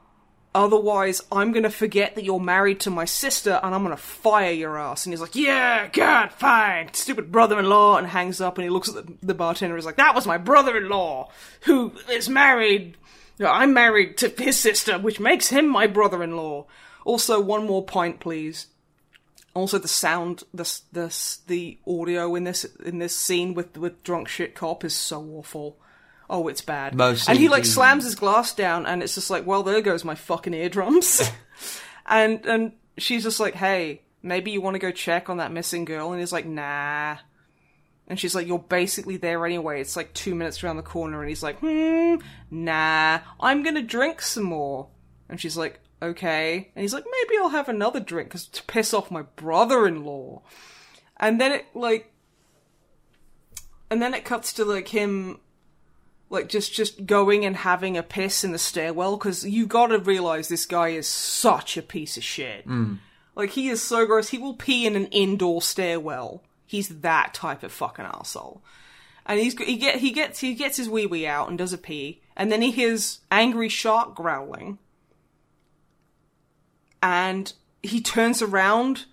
Otherwise, I'm gonna forget that you're married to my sister, and I'm gonna fire your ass. And he's like, "Yeah, God, fine, stupid brother-in-law," and hangs up. And he looks at the, the bartender. and is like, "That was my brother-in-law, who is married I'm married to his sister, which makes him my brother-in-law. Also, one more point, please. Also, the sound, the the the audio in this in this scene with with drunk shit cop is so awful. Oh, it's bad. Most and he like slams his glass down, and it's just like, well, there goes my fucking eardrums. and and she's just like, hey, maybe you want to go check on that missing girl, and he's like, nah. And she's like, you're basically there anyway. It's like two minutes around the corner, and he's like, hmm, nah, I'm gonna drink some more. And she's like, okay. And he's like, maybe I'll have another drink because to piss off my brother-in-law. And then it like, and then it cuts to like him like just just going and having a piss in the stairwell because you got to realize this guy is such a piece of shit. Hmm. Like he is so gross. He will pee in an indoor stairwell. He's that type of fucking asshole. And he's he get he gets he gets his wee wee out and does a pee, and then he hears angry shark growling, and he turns around,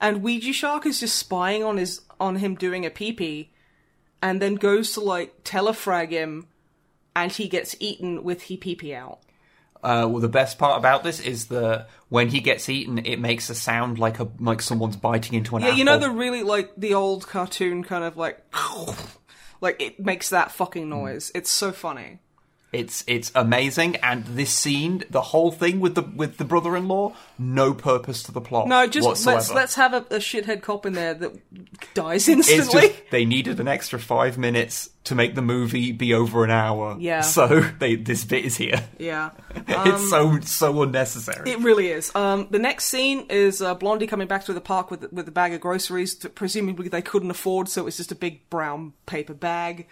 and Ouija shark is just spying on his on him doing a pee pee, and then goes to like telefrag him, and he gets eaten with he pee pee out. Uh, well, the best part about this is that when he gets eaten, it makes a sound like a like someone's biting into an Yeah, apple. you know the really like the old cartoon kind of like like it makes that fucking noise. It's so funny. It's it's amazing, and this scene, the whole thing with the with the brother-in-law, no purpose to the plot. No, just whatsoever. let's let's have a, a shithead cop in there that dies It's instantly. just they needed an extra five minutes to make the movie be over an hour. Yeah. So they this bit is here. Yeah, it's so so unnecessary. it really is. Um, the next scene is uh, Blondie coming back to the park with with a bag of groceries. That presumably they couldn't afford, so it's just a big brown paper bag.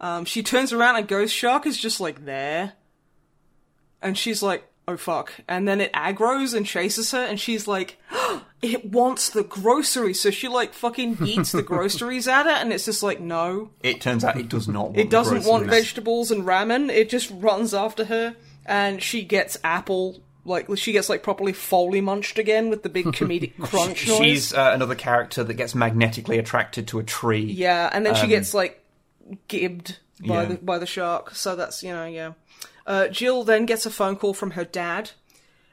Um, she turns around and Ghost Shark is just like there, and she's like, "Oh fuck!" And then it aggroes and chases her, and she's like, "It wants the groceries," so she like fucking eats the groceries at it, and it's just like, no, it turns out it does not. Want it doesn't the want vegetables and ramen. It just runs after her, and she gets apple. Like she gets like properly Foley munched again with the big comedic crunch noise. She's uh, another character that gets magnetically attracted to a tree. yeah, and then she gets like gibbed by Yeah. the by the shark. So that's you know yeah. Uh, Jill then gets a phone call from her dad.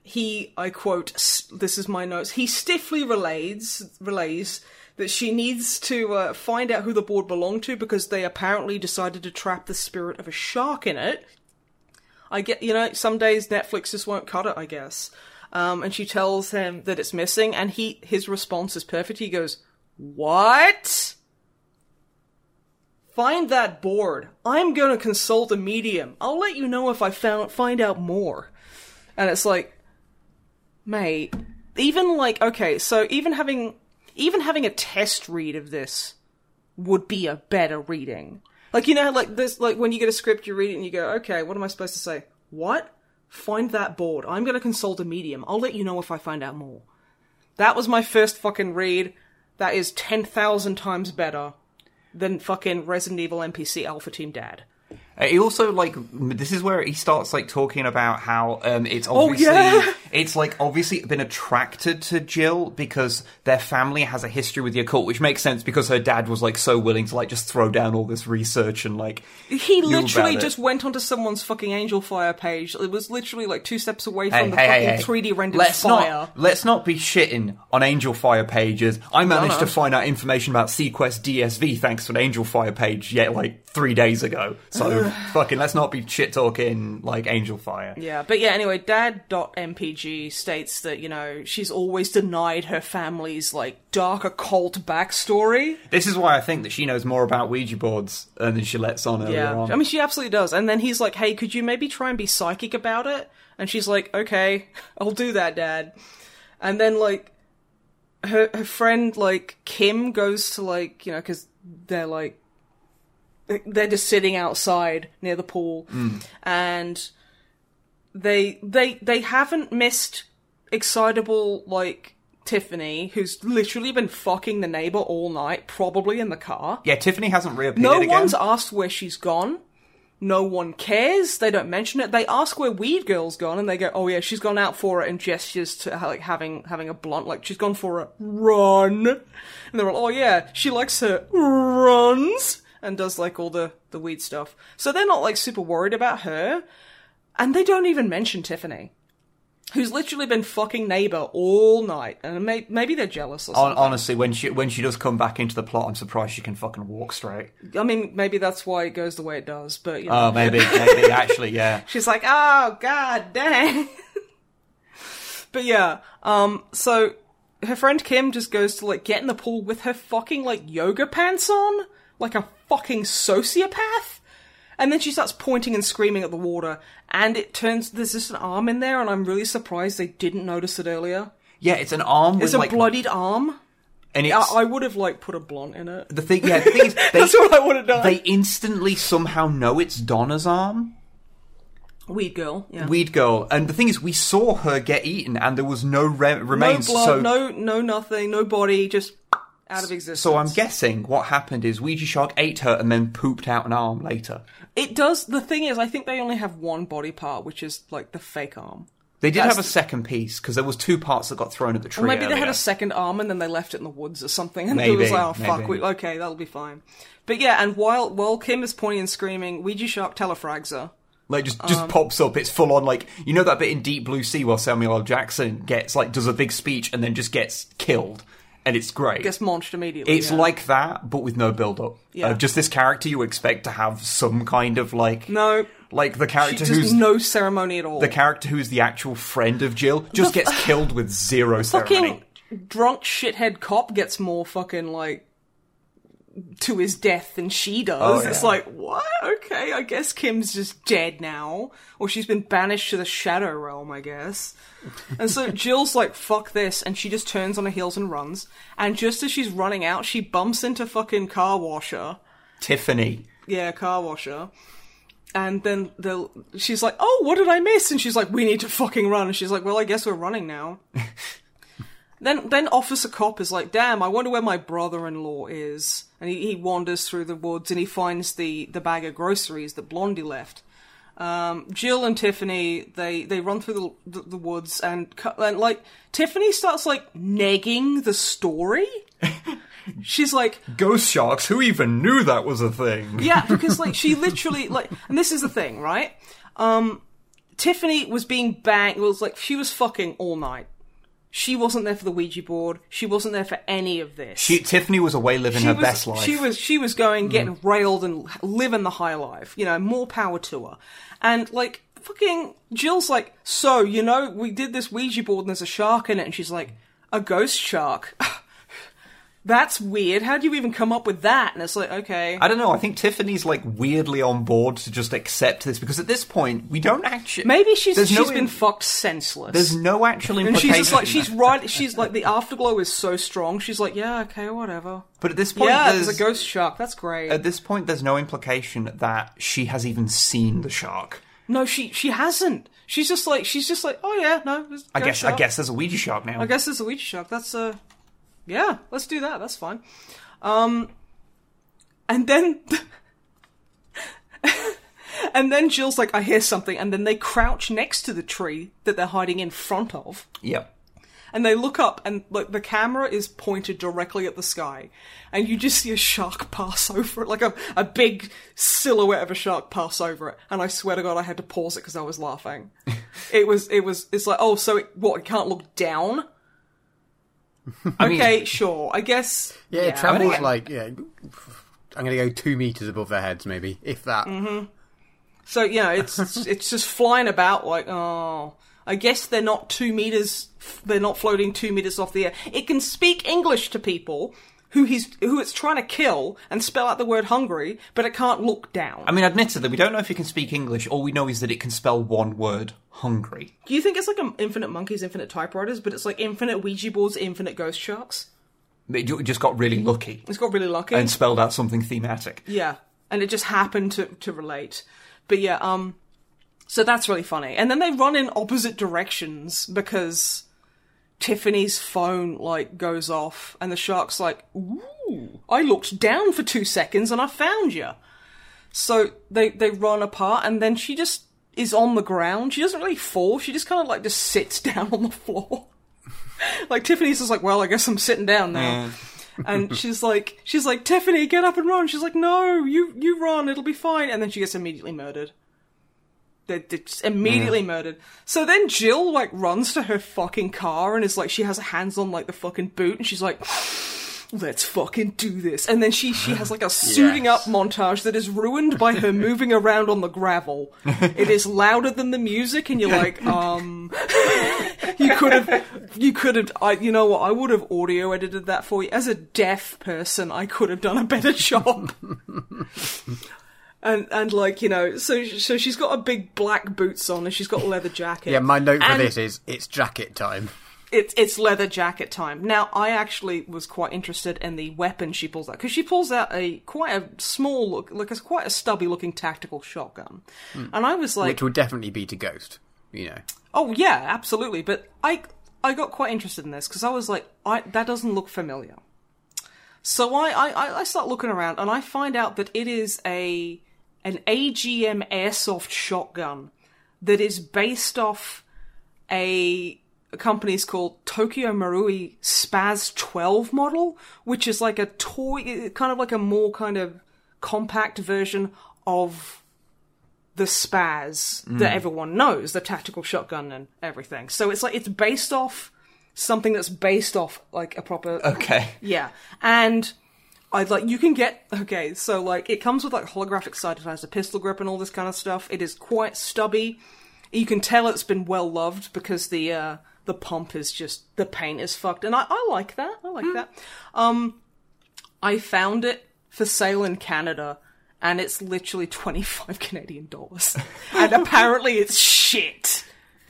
He, I quote, this is my notes. He stiffly relays relays that she needs to uh, find out who the board belonged to because they apparently decided to trap the spirit of a shark in it. I get, you know, some days Netflix just won't cut it, I guess. Um, and she tells him that it's missing, and he his response is perfect. He goes, "What? Find that board. I'm gonna consult a medium. I'll let you know if I found find out more." And it's like, mate, even like okay, so even having even having a test read of this would be a better reading. Like you know, like this, like when you get a script, you read it and you go, okay, what am I supposed to say? What? Find that board. I'm gonna consult a medium. I'll let you know if I find out more. That was my first fucking read. That is ten thousand times better than fucking Resident Evil NPC Alpha Team Dad. He also like this is where he starts like talking about how um, it's Oh, obviously yeah. it's like obviously been attracted to Jill because their family has a history with the occult, which makes sense because her dad was like so willing to like just throw down all this research and like He literally about it. just went onto someone's fucking Angelfire page. It was literally like two steps away Hey, from the hey, fucking hey, hey. 3D rendered let's fire. Not, let's not be shitting on Angelfire pages. I managed no. to find out information about seaQuest DSV thanks to an Angelfire page yet like three days ago. So fucking let's not be shit talking like Angelfire. Yeah, but yeah, anyway, dad.mpg states that, you know, she's always denied her family's, like, dark occult backstory. This is why I think that she knows more about Ouija boards uh, than she lets on earlier Yeah. on. I mean, she absolutely does. And then he's like, hey, could you maybe try and be psychic about it? And she's like, okay, I'll do that, dad. And then, like, her, her friend, like, Kim goes to, like, you know, because they're, like, they're just sitting outside near the pool. Mm. And they, they, they haven't missed excitable, like, Tiffany, who's literally been fucking the neighbor all night, probably in the car. yeah, Tiffany hasn't reappeared No again. one's asked where she's gone. No one cares. They don't mention it. They ask where Weed Girl's gone, and they go, "Oh yeah, she's gone out for it," and gestures to like having having a blunt, like she's gone for a run. And they're like, "Oh yeah, she likes her runs," and does like all the the weed stuff. So they're not like super worried about her. And they don't even mention Tiffany, who's literally been fucking neighbor all night, and may- maybe they're jealous or something. honestly, when she when she does come back into the plot, I'm surprised she can fucking walk straight. I mean, maybe that's why it goes the way it does. But you know, Oh, maybe, maybe actually, yeah. she's like, "Oh god, dang." but yeah, um, so her friend Kim just goes to like get in the pool with her fucking like yoga pants on, like a fucking sociopath. And then she starts pointing and screaming at the water, and it turns there's just an arm in there, and I'm really surprised they didn't notice it earlier. Yeah, it's an arm with It's a like, bloodied arm. and I, it's I would have like put a blunt in it. the thing. Yeah, the thing is, they, That's what I would have done. they instantly somehow know it's Donna's arm. Weed girl, yeah. Weed girl, and the thing is, we saw her get eaten, and there was no re- no remains. blood, so, no no nothing, no body, just out of existence. so I'm guessing what happened is Ouija Shark ate her and then pooped out an arm later. It does. The thing is, I think they only have one body part, which is like the fake arm. They did That's have a second piece because there was two parts that got thrown at the tree. Or maybe they had a second arm and then they left it in the woods or something, and it Maybe, was like, oh fuck, we, okay, that'll be fine. But yeah, and while while Kim is pointing and screaming, Ouija Shark telefrags her. Like just Um, just pops up. It's full on like you know that bit in Deep Blue Sea where Samuel L. Jackson gets like does a big speech and then just gets killed, and it's great. It gets launched immediately. it's yeah. like that, but with no build up. Yeah. Uh, just this character you expect to have some kind of like no, like the character who's no ceremony at all. the character who's the actual friend of Jill just gets killed with zero ceremony. fucking drunk shithead cop gets more fucking like to his death than she does. Oh, It's like, what? Okay, I guess Kim's just dead now. Or she's been banished to the Shadow Realm, I guess. And so Jill's like, fuck this, and she just turns on her heels and runs. And just as she's running out, she bumps into fucking car washer. Tiffany. Yeah, car washer. And then the she's like, "Oh, what did I miss?" And she's like, "We need to fucking run." And she's like, "Well, I guess we're running now." then then Officer Cop is like, "Damn, I wonder where my brother-in-law is." And he, he wanders through the woods and he finds the the bag of groceries that Blondie left. Um, Jill and Tiffany they they run through the the, the woods and, and like Tiffany starts like negging the story. She's like, Ghost sharks. Who even knew that was a thing? yeah, because like she literally like, and this is the thing, right? Um, Tiffany was being banged. Was like she was fucking all night. She wasn't there for the Ouija board. She wasn't there for any of this. She, Tiffany was away living She her was, best life. She was she was going getting mm. railed and living the high life. You know, more power to her. And like fucking Jill's like, so you know, we did this Ouija board and there's a shark in it, and she's like, a ghost shark. That's weird. How do you even come up with that? And it's like, okay. I don't know. I think Tiffany's like weirdly on board to just accept this because at this point we don't actually. Maybe she's she's no been in- fucked senseless. There's no actual implication. and she's just like she's right. She's like the afterglow is so strong. She's like, yeah, okay, whatever. But at this point, yeah, there's, there's a ghost shark. That's great. At this point, there's no implication that she has even seen the shark. no, she she hasn't. She's just like she's just like, oh yeah, no. a I guess. I guess there's a Ouija shark now. I guess there's a Ouija shark. That's uh yeah, let's do that. That's fine. Um, and then. And then Jill's like, I hear something, and then they crouch next to the tree that they're hiding in front of. Yep. and they look up and like the camera is pointed directly at the sky and you just see a shark pass over it like a, a big silhouette of a shark pass over it and i swear to god i had to pause it because i was laughing it was it was it's like oh so it, what it can't look down okay sure i guess Yeah, it travels I think- like yeah. I'm gonna go two meters above their heads, maybe if that. Mm-hmm. So you know, it's it's just flying about like oh. I guess they're not two meters. They're not floating two meters off the air. It can speak English to people who he's who it's trying to kill and spell out the word hungry, but it can't look down. I mean, admittedly, we don't know if it can speak English. All we know is that it can spell one word: hungry. Do you think it's like an infinite monkeys, infinite typewriters, but it's like infinite Ouija boards, infinite ghost sharks? It just got really lucky It's got really lucky. and spelled out something thematic. Yeah, and it just happened to to relate. But yeah, um, so that's really funny. And then they run in opposite directions because Tiffany's phone like goes off, and the shark's like, "Ooh, I looked down for two seconds and I found you." So they they run apart, and then she just is on the ground. She doesn't really fall. She just kind of like just sits down on the floor. like Tiffany's just like, "Well, I guess I'm sitting down now." and she's like she's like tiffany get up and run she's like no you you run it'll be fine and then she gets immediately murdered They're, they're just immediately murdered. So then Jill like runs to her fucking car and is like, she has her hands on like the fucking boot and she's like, let's fucking do this. And then she she has like a suiting Yes. up montage that is ruined by her moving around on the gravel. It is louder than the music, and you're like, um, you could have, you could have, I, you know what? I would have audio edited that for you. As a deaf person, I could have done a better job. And and like you know, so so she's got a big black boots on and she's got a leather jacket. Yeah, my note for And- this is it's jacket time. it's it's leather jacket time. Now, I actually was quite interested in the weapon she pulls out because she pulls out a quite a small look, like it's quite a stubby looking tactical shotgun, hmm. and I was like, Which would definitely be to Ghost, you know. oh yeah, absolutely. But I I got quite interested in this because I was like, I that doesn't look familiar. So I, I I- I start looking around and I find out that it is a an AGM airsoft shotgun that is based off a, a company's called Tokyo Marui SPAS-12 model, which is like a toy, kind of like a more kind of compact version of the SPAS that hmm. everyone knows, the tactical shotgun and everything. So it's like it's based off something that's based off like a proper Okay. yeah, and I like you can get okay. So like it comes with like holographic. It has a pistol grip and all this kind of stuff. It is quite stubby. You can tell it's been well loved because the uh, the pump is just the paint is fucked, and I, I like that. I like that. Um, I found it for sale in Canada. And it's literally twenty five Canadian dollars, and apparently it's shit.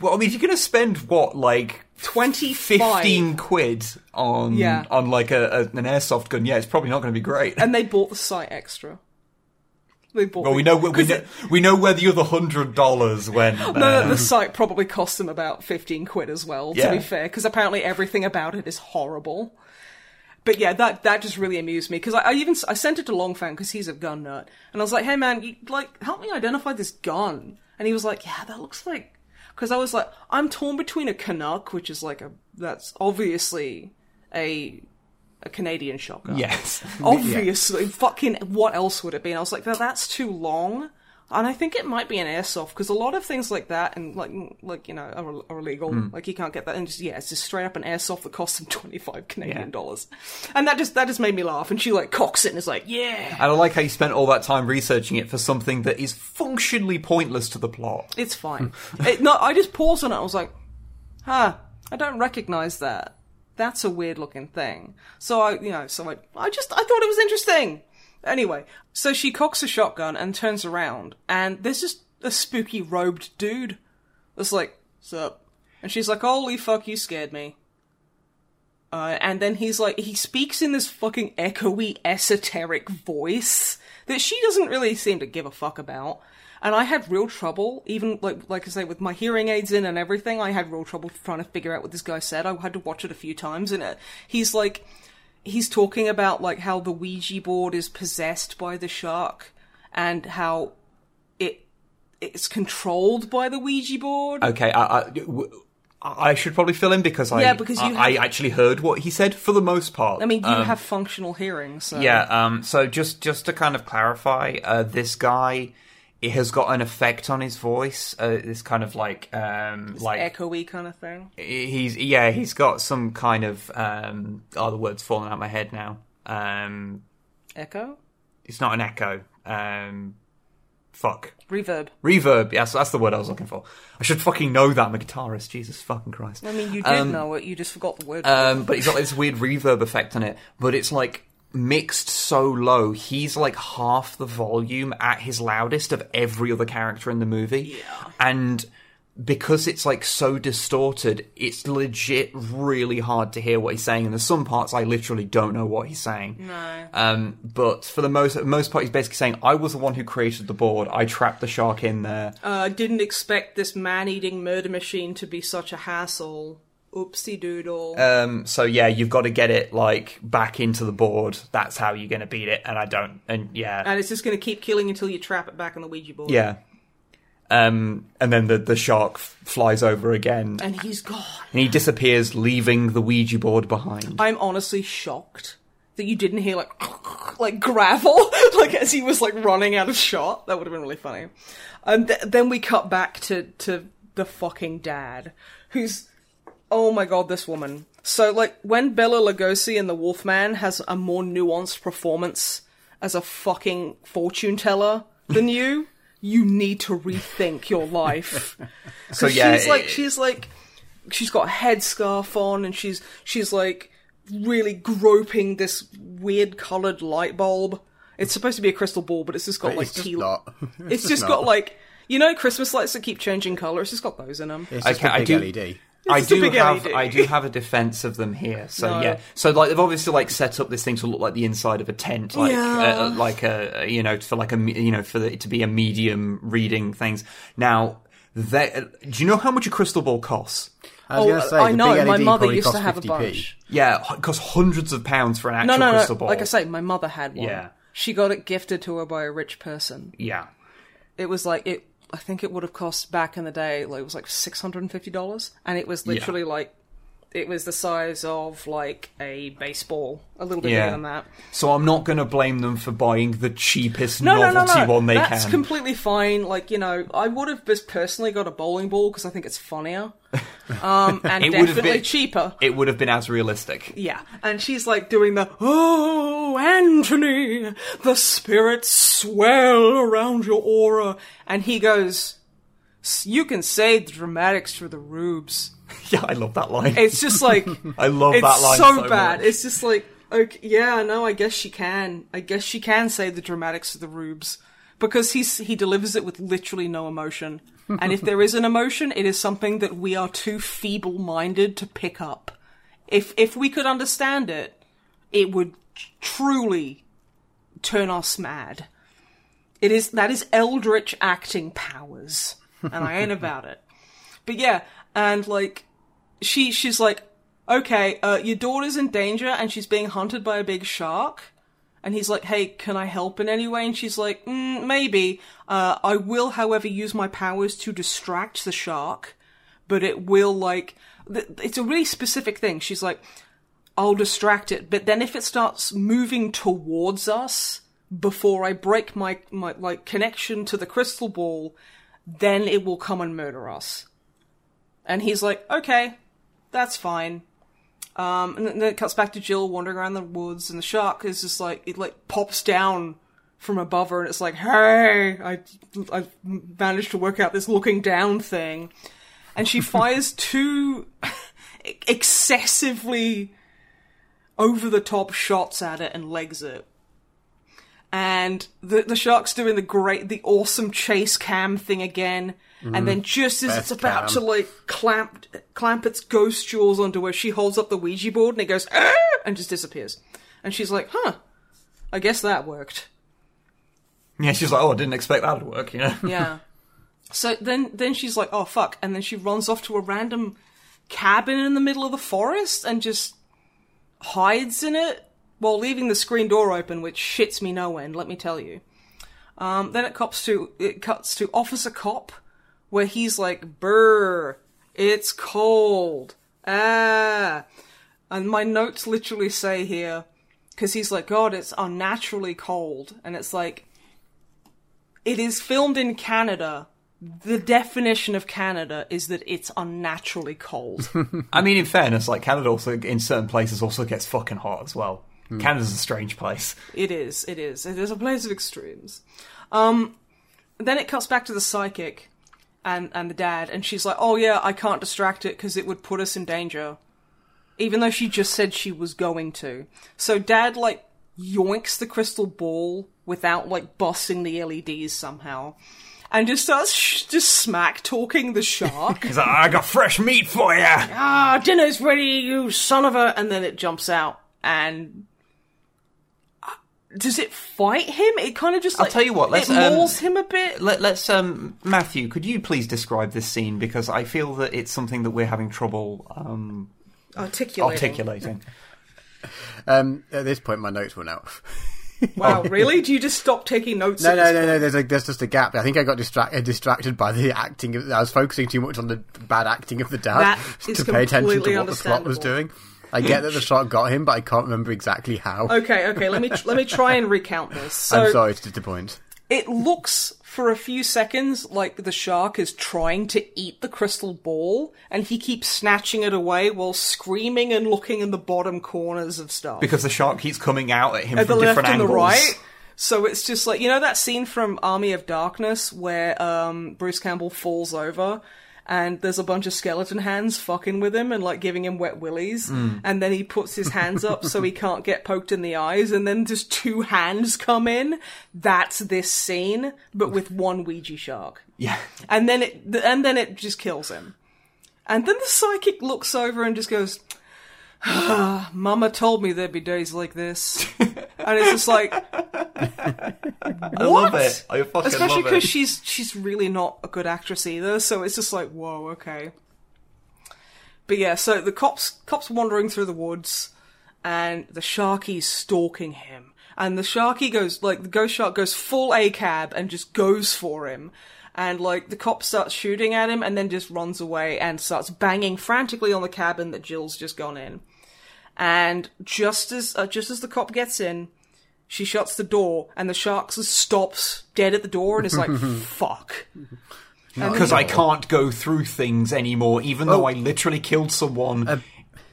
Well, I mean, if you're going to spend what, like Twenty five. 15 quid on Yeah. on like a, a an airsoft gun, yeah, it's probably not going to be great. and they bought the site extra. They bought. well, the- we know we know it- we know where the other hundred dollars went. No, the um, site probably cost them about 15 quid as well, to be fair, because apparently everything about it is horrible. But yeah, that that just really amused me because I, I even I sent it to Longfang because he's a gun nut, and I was like, "Hey man, you, like help me identify this gun." And he was like, "Yeah, that looks like," because I was like, "I'm torn between a Canuck, which is like a that's obviously a a Canadian shotgun, yes. obviously fucking what else would it be? And i was like "That- that's too long and i think it might be an airsoft because a lot of things like that and like like you know are, are illegal. Hmm. Like you can't get that. And just yeah it's just straight up an airsoft that costs them 25 canadian Yeah. dollars. And that just that just made me laugh. And she like cocks it and is like yeah. And I like how you spent all that time researching it for something that is functionally pointless to the plot. it's fine. It, no i just paused on it. I was like huh i don't recognize that. That's a weird looking thing. So i you know so i i just i thought it was interesting anyway so she cocks a shotgun and turns around and there's just a spooky robed dude that's like sup and she's like holy fuck you scared me uh, and then he's like, he speaks in this fucking echoey, esoteric voice that she doesn't really seem to give a fuck about. And I had real trouble, even like like I say, with my hearing aids in and everything. I had real trouble trying to figure out what this guy said. I had to watch it a few times, and uh, he's like, he's talking about like how the Ouija board is possessed by the shark, and how it it's controlled by the Ouija board. Okay, I, I, w- I should probably fill in because I Yeah, because you I, I actually heard what he said for the most part. I mean, you Um, have functional hearing, so Yeah, um, so just just to kind of clarify, uh, this guy it has got an effect on his voice. Uh, this kind of like um, like echoey kind of thing. he's yeah he's got some kind of um, oh the words falling out of my head now. Um, Echo, it's not an echo. Um, fuck. reverb. Reverb, yes, that's the word I was looking for. I should fucking know that. I'm a guitarist. Jesus fucking Christ. I mean, you did Um, know it. You just forgot the word. Um, but he's got this weird reverb effect on it, but it's like mixed so low. He's like half the volume at his loudest of every other character in the movie. Yeah. And because it's like so distorted, it's legit really hard to hear what he's saying. And there's some parts I literally don't know what he's saying. No. Um, but for the most most part, he's basically saying, "I was the one who created the board. I trapped the shark in there." uh, didn't expect this man-eating murder machine to be such a hassle. Oopsie doodle. Um, so yeah, you've got to get it like back into the board. That's how you're going to beat it. And I don't. And yeah, and it's just going to keep killing until you trap it back on the Ouija board. yeah. Um, and then the the shark f- flies over again, and he's gone. And he disappears, leaving the Ouija board behind. I'm honestly shocked that you didn't hear like like gravel like as he was like running out of shot. That would have been really funny. And th- then we cut back to to the fucking dad, who's oh my god, this woman. So like when Bela Lugosi in The Wolfman has a more nuanced performance as a fucking fortune teller than you, you need to rethink your life. So 'Cause yeah, she's like she's like she's got a headscarf on and she's she's like really groping this weird coloured light bulb. It's supposed to be a crystal ball, but it's just got But like it's just teal. not. It's just got like you know Christmas lights that keep changing colour. It's just got those in them. It's just Okay, a I big do- LED. I do have LED. I do have a defense of them here. So No. yeah, so like they've obviously like set up this thing to look like the inside of a tent, like Yeah. uh, like a you know for like a you know for it to be a medium reading things. Now, they, do you know how much a crystal ball costs? I was Oh, going to say, I know. My mother used to have a 50p. bunch. Yeah, it costs hundreds of pounds for an actual No, no, crystal no. ball. Like I say, my mother had one. Yeah. She got it gifted to her by a rich person. yeah, It was like it. I think it would have cost back in the day. Like it was like six hundred and fifty dollars, and it was literally like it was the size of like a baseball, a little bit Yeah. bigger than that. so I'm not going to blame them for buying the cheapest No, no, novelty no, no. one they That's can. completely fine. Like you know, I would have just personally got a bowling ball because I think it's funnier, um, and It definitely been- cheaper. it would have been as realistic. Yeah, and she's like doing the oh Anthony, the spirits swell around your aura, and he goes, "S- "You can say the dramatics for the rubes." Yeah, I love that line. It's just like I love it's that line so, so bad. much. It's just like okay, yeah, no, I guess she can. I guess she can say the dramatics for the rubes because he's he delivers it with literally no emotion. and if there is an emotion, it is something that we are too feeble-minded to pick up. If if we could understand it, it would truly turn us mad. It is that is eldritch acting powers, and I ain't about it. But yeah, and like she she's like, okay, uh, your daughter's in danger and she's being hunted by a big shark. And he's like, hey, can I help in any way? And she's like, mm, maybe. Uh, I will, however, use my powers to distract the shark, but it will like, th- it's a really specific thing. She's like, I'll distract it, but then if it starts moving towards us before I break my, my like connection to the crystal ball, then it will come and murder us. And he's like, okay, that's fine. Um, and then it cuts back to Jill wandering around the woods, and the shark is just like it like pops down from above her, and it's like, hey, I I managed to work out this looking down thing, and she fires two excessively over the top shots at it and legs it. And the the shark's doing the great, the awesome chase cam thing again. And then just as it's about cam. to like clamp clamp its ghost jaws onto her, she holds up the Ouija board and it goes "Ah!" and just disappears. And she's like, "Huh, I guess that worked." Yeah, she's like, oh, I didn't expect that to work, you know? Yeah. so then then she's like, "Oh fuck!" And then she runs off to a random cabin in the middle of the forest and just hides in it while leaving the screen door open, which shits me no end. Let me tell you. Um, then it cuts to it cuts to Officer Cop, where he's like, "Brr, it's cold." Ah, and my notes literally say here, because he's like, "God, it's unnaturally cold," and it's like, it is filmed in Canada. The definition of Canada is that it's unnaturally cold. I mean, in fairness, like Canada also in certain places also gets fucking hot as well. Canada's a strange place. It is. It is. It is a place of extremes. Um, then it cuts back to the psychic and and the dad, and she's like, "Oh yeah, I can't distract it because it would put us in danger," even though she just said she was going to. So dad like yoinks the crystal ball without like busting the LEDs somehow, and just starts sh- just smack talking the shark. He's like, I got fresh meat for you. ah, dinner's ready, you son of a. And then it jumps out and. Does it fight him? It kind of just I'll tell you what, let's, it um, mauls him a bit. Let, let's, um, Matthew, could you please describe this scene because I feel that it's something that we're having trouble um, Articulating. articulating. Um, at this point, my notes run out. Wow, really? Do you just stop taking notes? No, no, no, no. There's a, there's just a gap. I think I got distract, uh, distracted by the acting. Of, I was focusing too much on the bad acting of the dad That is to pay attention to what the plot was doing. I get that the shark got him, but I can't remember exactly how. Okay, okay. Let me let me try and recount this. So I'm sorry to disappoint. it looks for a few seconds like the shark is trying to eat the crystal ball, and he keeps snatching it away while screaming and looking in the bottom corners of stuff. Because the shark keeps coming out at him at the from left different and angles. the right. So it's just like you know that scene from Army of Darkness where um, Bruce Campbell falls over and there's a bunch of skeleton hands fucking with him and like giving him wet willies, hmm. and then he puts his hands up so he can't get poked in the eyes, and then just two hands come in. That's this scene, but with one Ouija shark, Yeah. and then it and then it just kills him, and then the psychic looks over and just goes. Ah, Mama told me there'd be days like this, and it's just like I love it. I fucking especially love because she's she's really not a good actress either. So it's just like, whoa, okay. But yeah, so the cops cops wandering through the woods, and the sharky's stalking him, and the sharky goes like the ghost shark goes full a cab and just goes for him. And like the cop starts shooting at him and then just runs away and starts banging frantically on the cabin that Jill's just gone in. And just as uh, just as the cop gets in, she shuts the door, and the shark stops dead at the door and is like, "Fuck." Because I can't go through things anymore, even though Oh. I literally killed someone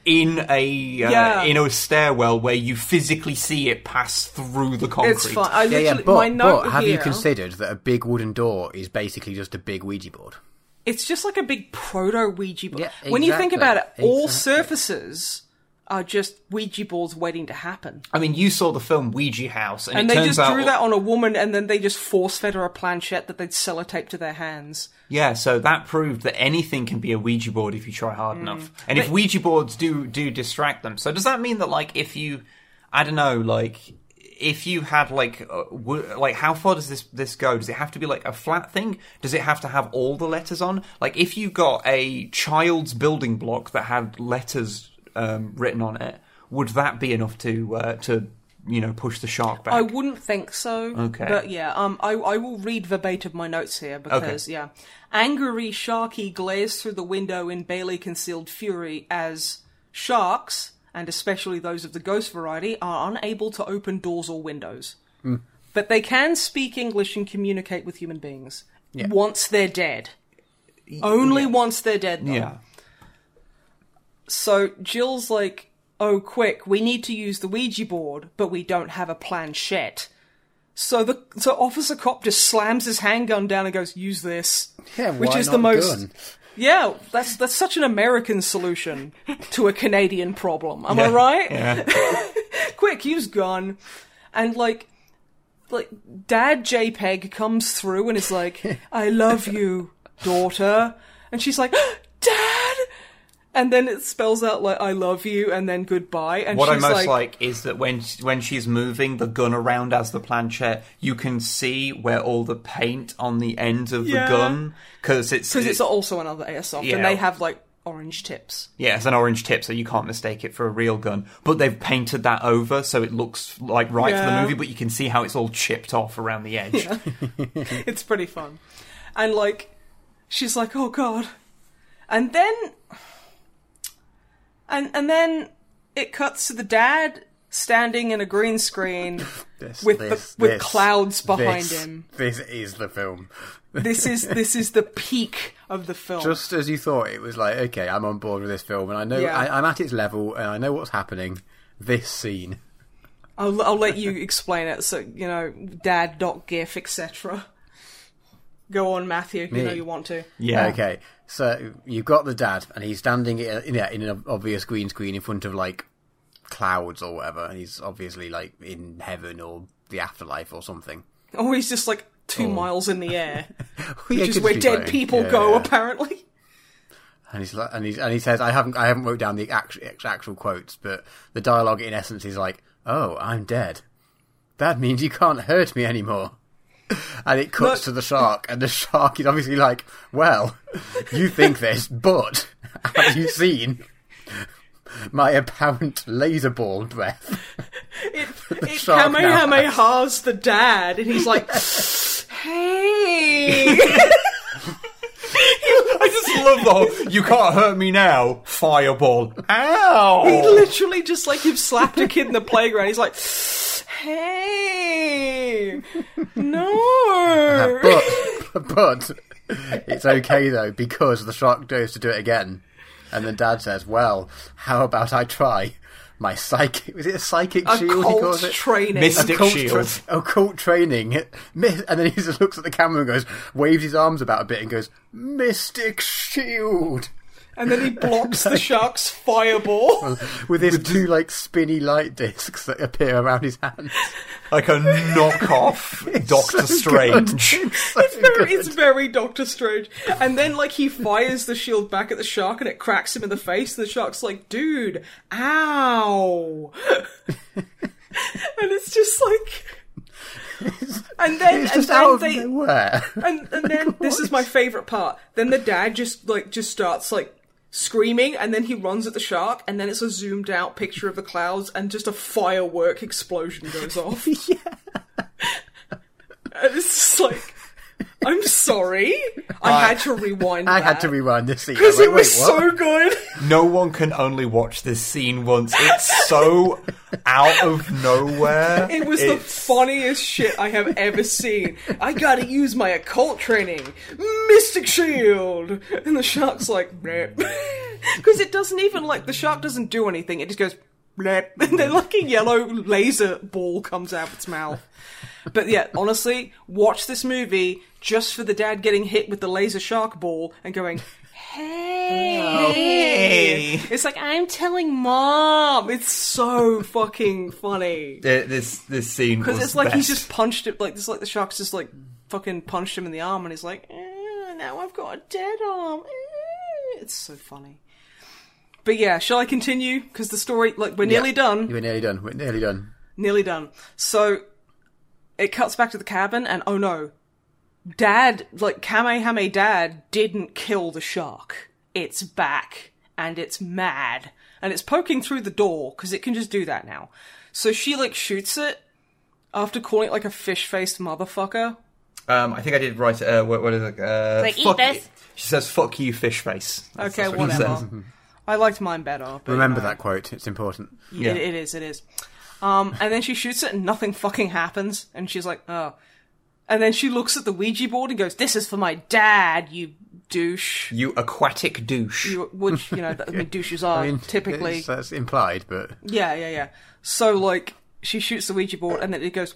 in a uh, Yeah. in a stairwell where you physically see it pass through the concrete. It's fine. I Yeah, literally, yeah, my but, note but have here, you considered that a big wooden door is basically just a big Ouija board? It's just like a big proto Ouija board. Yeah, When you think about it, all exactly. surfaces are just Ouija boards waiting to happen. I mean, you saw the film Ouija House, and, And they just out drew that on a woman, and then they just force fed her a planchette that they'd sellotape to their hands. Yeah, so that proved that anything can be a Ouija board if you try hard Mm. enough. And if Ouija boards do do distract them, so does that mean that like if you, I don't know, like if you had like uh, w- like how far does this this go? Does it have to be like a flat thing? Does it have to have all the letters on? Like if you got a child's building block that had letters um, written on it, would that be enough to uh, to you know push the shark back? I wouldn't think so. Okay. But yeah, um, I, I will read verbatim my notes here because, yeah. Angry Sharky glares through the window in Bailey concealed fury as sharks, and especially those of the ghost variety, are unable to open doors or windows. Hmm. But they can speak English and communicate with human beings. Once they're dead. Only once they're dead, though. yeah. So Jill's like, "Oh, quick! We need to use the Ouija board, but we don't have a planchette." So the so Officer Cop just slams his handgun down and goes, "Use this." Yeah, which is not the most. gun? Yeah, that's that's such an American solution to a Canadian problem. Am I right? Yeah. quick, use gun. And like, like Dad JPEG comes through and is like, "I love you, daughter," and she's like, "Dad," and then it spells out like, "I love you," and then goodbye. And What I most like, like, is that when when she's moving the gun around as the planchette, you can see where all the paint on the end of Yeah. the gun because it's because it's also another airsoft, Yeah. and they have like orange tips. yeah, it's an orange tip, so you can't mistake it for a real gun. But they've painted that over so it looks like right for the movie, but you can see how it's all chipped off around the edge. it's pretty fun. And like, she's like, "Oh God," and then, and and then it cuts to the dad standing in a green screen This, with this, the, with this, clouds behind him. This is the film. This is this is the peak of the film. Just as you thought, it was like, okay, I'm on board with this film, and I know Yeah. I, I'm at its level, and I know what's happening. This scene. I'll I'll let you explain it. So you know, dad dot gif etc. Go on, Matthew. You know you want to. Yeah. Okay, so you've got the dad, and he's standing in, in, in an obvious green screen in front of like clouds or whatever, and he's obviously like in heaven or the afterlife or something. Or he's just like two oh. miles in the air, Yeah, which is where dead floating. people Yeah, go. yeah. Apparently. And he's like, and he's and he says, I haven't I haven't wrote down the actual, actual quotes, but the dialogue in essence is like, "Oh, I'm dead. That means you can't hurt me anymore." And it cuts Look- to the shark, and the shark is obviously like, "Well, you think this, but have you seen my apparent laser ball breath?" It, it shark now Kamehameha's the dad, and he's like, "Hey." I just love the whole, you can't hurt me now, fireball. Ow! He literally just like you've slapped a kid in the playground. He's like, "Hey, no." But but it's okay though because the shark goes to do it again, and then Dad says, "Well, how about I try my psychic? Was it a psychic A shield? he calls it. training. Mystic Occult shield. tra- occult training, and then he just looks at the camera and goes, waves his arms about a bit and goes, "Mystic shield." And then he blocks the shark's fireball. with his two like spinny light discs that appear around his hands. like a knockoff Doctor Strange. It's very, it's very Doctor Strange. And then, like, he fires the shield back at the shark and it cracks him in the face. And the shark's like, dude, ow. and it's just like. And then, It's and then out of they, nowhere. and, and then this is my favorite part. Then the dad just like just starts like screaming, and then he runs at the shark, and then it's a zoomed out picture of the clouds, and just a firework explosion goes off. yeah, and it's just like. I'm sorry. I had to rewind. I had to rewind this scene. because it was wait, so good. No one can only watch this scene once. It's so out of nowhere. It was the funniest shit I have ever seen. I gotta use my occult training. Mystic Shield! And the shark's like, Because it doesn't even, like, the shark doesn't do anything. It just goes, bleh. And then, like, a yellow laser ball comes out of its mouth. But yeah, honestly, watch this movie just for the dad getting hit with the laser shark ball and going, Hey! Hey. It's like, I'm telling mom! It's so fucking funny. This this scene Because it's like he's just punched it, like this, like the shark's just like fucking punched him in the arm, and he's like, eh, now I've got a dead arm. Eh. It's so funny. But yeah, shall I continue? Because the story, like, we're nearly Yeah. done. We're nearly done. We're nearly done. Nearly done. So it cuts back to the cabin, and oh no, Dad, like Kamehame Dad, didn't kill the shark. It's back, and it's mad, and it's poking through the door because it can just do that now. So she like shoots it after calling it like a fish-faced motherfucker. Um, I think I did write. Uh, what, what is it? Uh, Like, eat fuck this. you. She says, "Fuck you, fish face." That's- Okay, that's what whatever. I liked mine better. But, Remember you know, that quote. It's important. Yeah. It, it is. It is. Um, and then she shoots it, and nothing fucking happens. And she's like, "Oh." And then she looks at the Ouija board and goes, "This is for my dad, you douche." You aquatic douche. You, which you know, I mean, douches are I mean, typically. that's implied, but Yeah, yeah, yeah. So like, she shoots the Ouija board, and then it goes